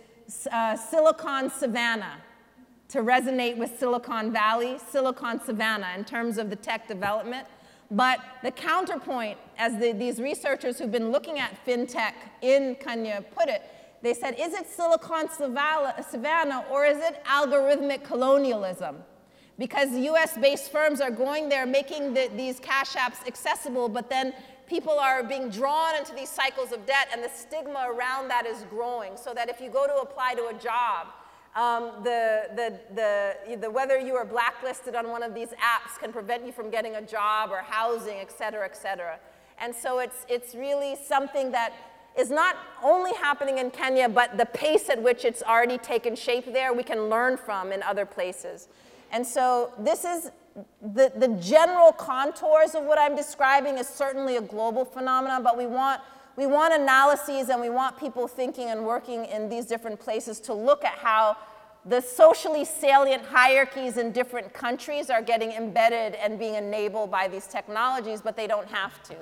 uh, Silicon Savannah to resonate with Silicon Valley, Silicon Savannah in terms of the tech development. But the counterpoint, as the, these researchers who've been looking at fintech in Kenya put it, they said, is it Silicon Savannah or is it algorithmic colonialism? Because US based firms are going there making the, these cash apps accessible, but then people are being drawn into these cycles of debt, and the stigma around that is growing. So that if you go to apply to a job, um, the, the, the, the, whether you are blacklisted on one of these apps can prevent you from getting a job or housing, et cetera, et cetera. And so it's, it's really something that is not only happening in Kenya, but the pace at which it's already taken shape there, we can learn from in other places. And so this is the, the general contours of what I'm describing is certainly a global phenomenon, but we want, we want analyses and we want people thinking and working in these different places to look at how the socially salient hierarchies in different countries are getting embedded and being enabled by these technologies, but they don't have to.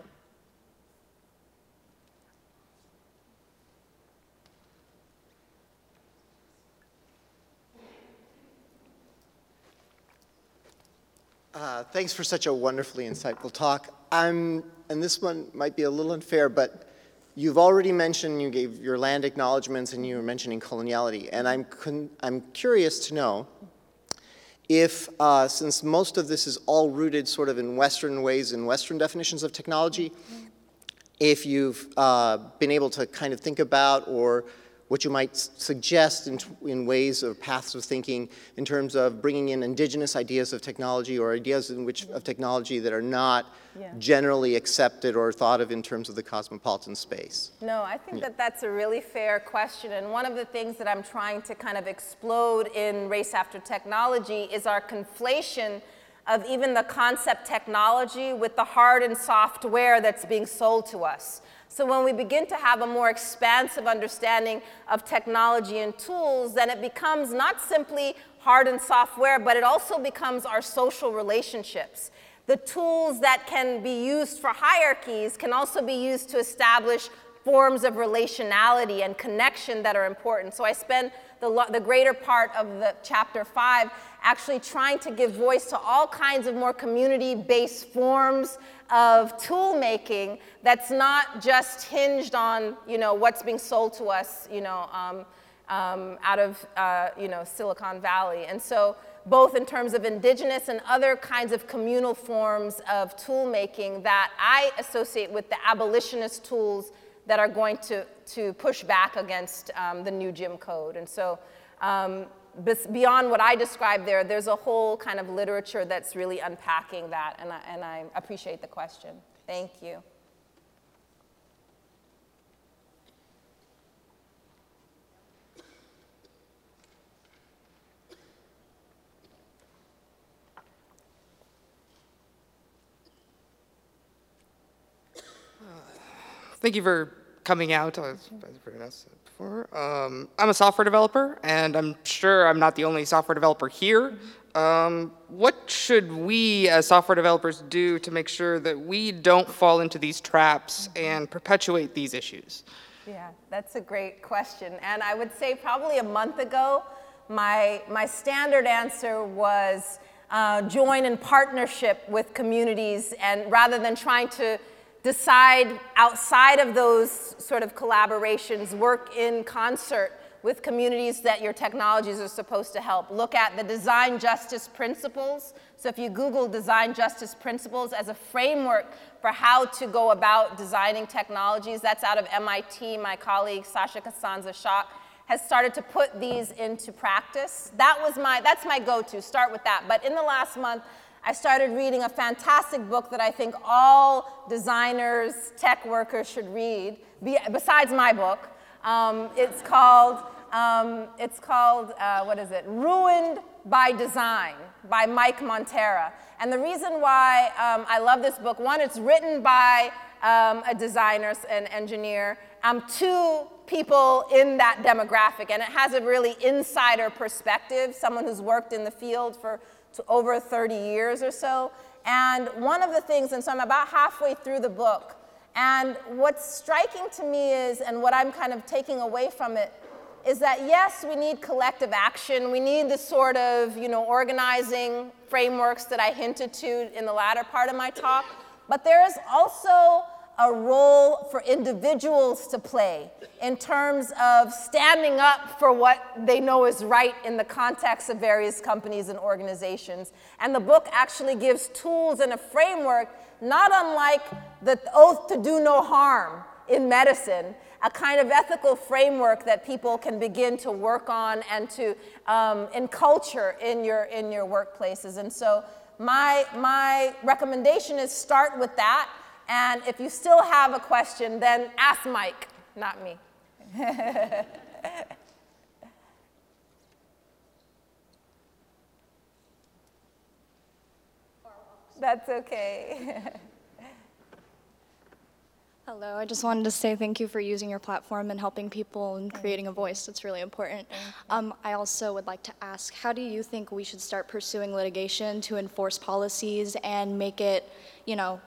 Uh, Thanks for such a wonderfully insightful talk. I'm, and this one might be a little unfair, but you've already mentioned, you gave your land acknowledgements and you were mentioning coloniality. And I'm, I'm curious to know if, uh, since most of this is all rooted sort of in Western ways and Western definitions of technology, if you've uh, been able to kind of think about or what you might suggest in, in ways or paths of thinking in terms of bringing in indigenous ideas of technology or ideas in which of technology that are not
Yeah.
generally accepted or thought of in terms of the cosmopolitan space.
No, I think that that's a really fair question. And one of the things that I'm trying to kind of explode in Race After Technology is our conflation of even the concept technology with the hard and software that's being sold to us. So when we begin to have a more expansive understanding of technology and tools, then it becomes not simply hard and software, but it also becomes our social relationships. The tools that can be used for hierarchies can also be used to establish forms of relationality and connection that are important. So I spend the, the greater part of the chapter five actually trying to give voice to all kinds of more community-based forms of tool making that's not just hinged on you know what's being sold to us you know um, um, out of uh, you know Silicon Valley. And so both in terms of indigenous and other kinds of communal forms of tool making that I associate with the abolitionist tools that are going to, to push back against um, the new Jim Code. And so um, beyond what I described there, there's a whole kind of literature that's really unpacking that, and I, and I appreciate the question. Thank you.
Thank you for coming out, as as Brianna said before. Um, I'm a software developer, and I'm sure I'm not the only software developer here. Um, what should we as software developers do to make sure that we don't fall into these traps and perpetuate these issues?
Yeah, that's a great question. And I would say probably a month ago, my, my standard answer was uh, join in partnership with communities and rather than trying to decide outside of those sort of collaborations, work in concert with communities that your technologies are supposed to help. Look at the design justice principles. So if you Google design justice principles as a framework for how to go about designing technologies, that's out of MIT. My colleague Sasha Costanza-Chock has started to put these into practice. That was my, that's my go-to, start with that. But in the last month, I started reading a fantastic book that I think all designers, tech workers should read, besides my book. Um, it's called, um, it's called, uh, what is it? Ruined by Design by Mike Monteiro. And the reason why um, I love this book, one, it's written by um, a designer and engineer, um, two people in that demographic, and it has a really insider perspective, someone who's worked in the field for to over 30 years or so. And one of the things, and so I'm about halfway through the book, and what's striking to me is, and what I'm kind of taking away from it, is that yes, we need collective action. We need the sort of, you know, organizing frameworks that I hinted to in the latter part of my talk. But there is also a role for individuals to play in terms of standing up for what they know is right in the context of various companies and organizations. And the book actually gives tools and a framework, not unlike the oath to do no harm in medicine, a kind of ethical framework that people can begin to work on and to um, culture in your, in your workplaces. And so my, my recommendation is start with that. And if you still have a question, then ask Mike, not me. That's okay.
Hello, I just wanted to say thank you for using your platform and helping people and creating a voice. It's really important. Um, I also would like to ask, how do you think we should start pursuing litigation to enforce policies and make it, you know,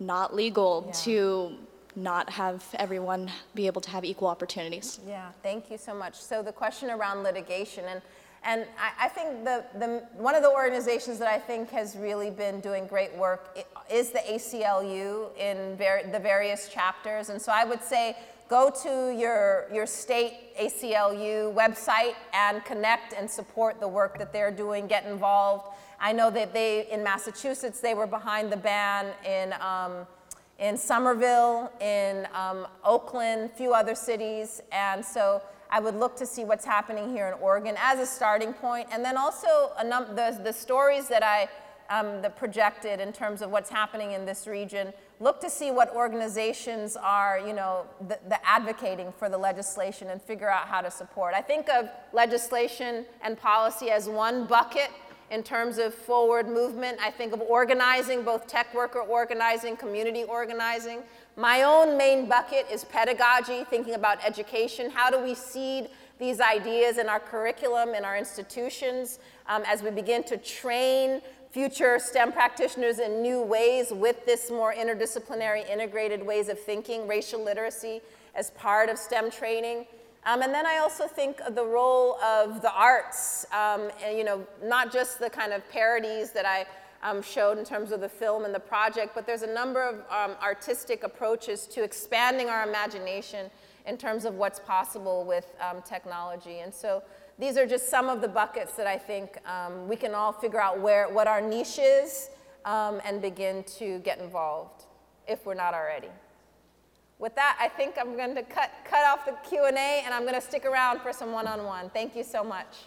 not legal to not have everyone be able to have equal opportunities?
Yeah, thank you so much. So the question around litigation, and, and I, I think the, the, one of the organizations that I think has really been doing great work is the ACLU in ver- the various chapters. And so I would say go to your, your state ACLU website and connect and support the work that they're doing, get involved. I know that they, in Massachusetts, they were behind the ban in, um, in Somerville, in um, Oakland, a few other cities. And so I would look to see what's happening here in Oregon as a starting point. And then also num- the, the stories that I um, that projected in terms of what's happening in this region. Look to see what organizations are, you know, the, the advocating for the legislation and figure out how to support. I think of legislation and policy as one bucket in terms of forward movement. I think of organizing, both tech worker organizing, community organizing. My own main bucket is pedagogy, thinking about education. How do we seed these ideas in our curriculum, in our institutions, um, as we begin to train future STEM practitioners in new ways with this more interdisciplinary, integrated ways of thinking, racial literacy as part of STEM training. Um, and then I also think of the role of the arts, um, and, you know, not just the kind of parodies that I um, showed in terms of the film and the project, but there's a number of um, artistic approaches to expanding our imagination in terms of what's possible with um, technology. And so these are just some of the buckets that I think um, we can all figure out where, what our niche is and begin to get involved if we're not already. With that, I think I'm going to cut, cut off the Q&A and I'm going to stick around for some one-on-one. Thank you so much.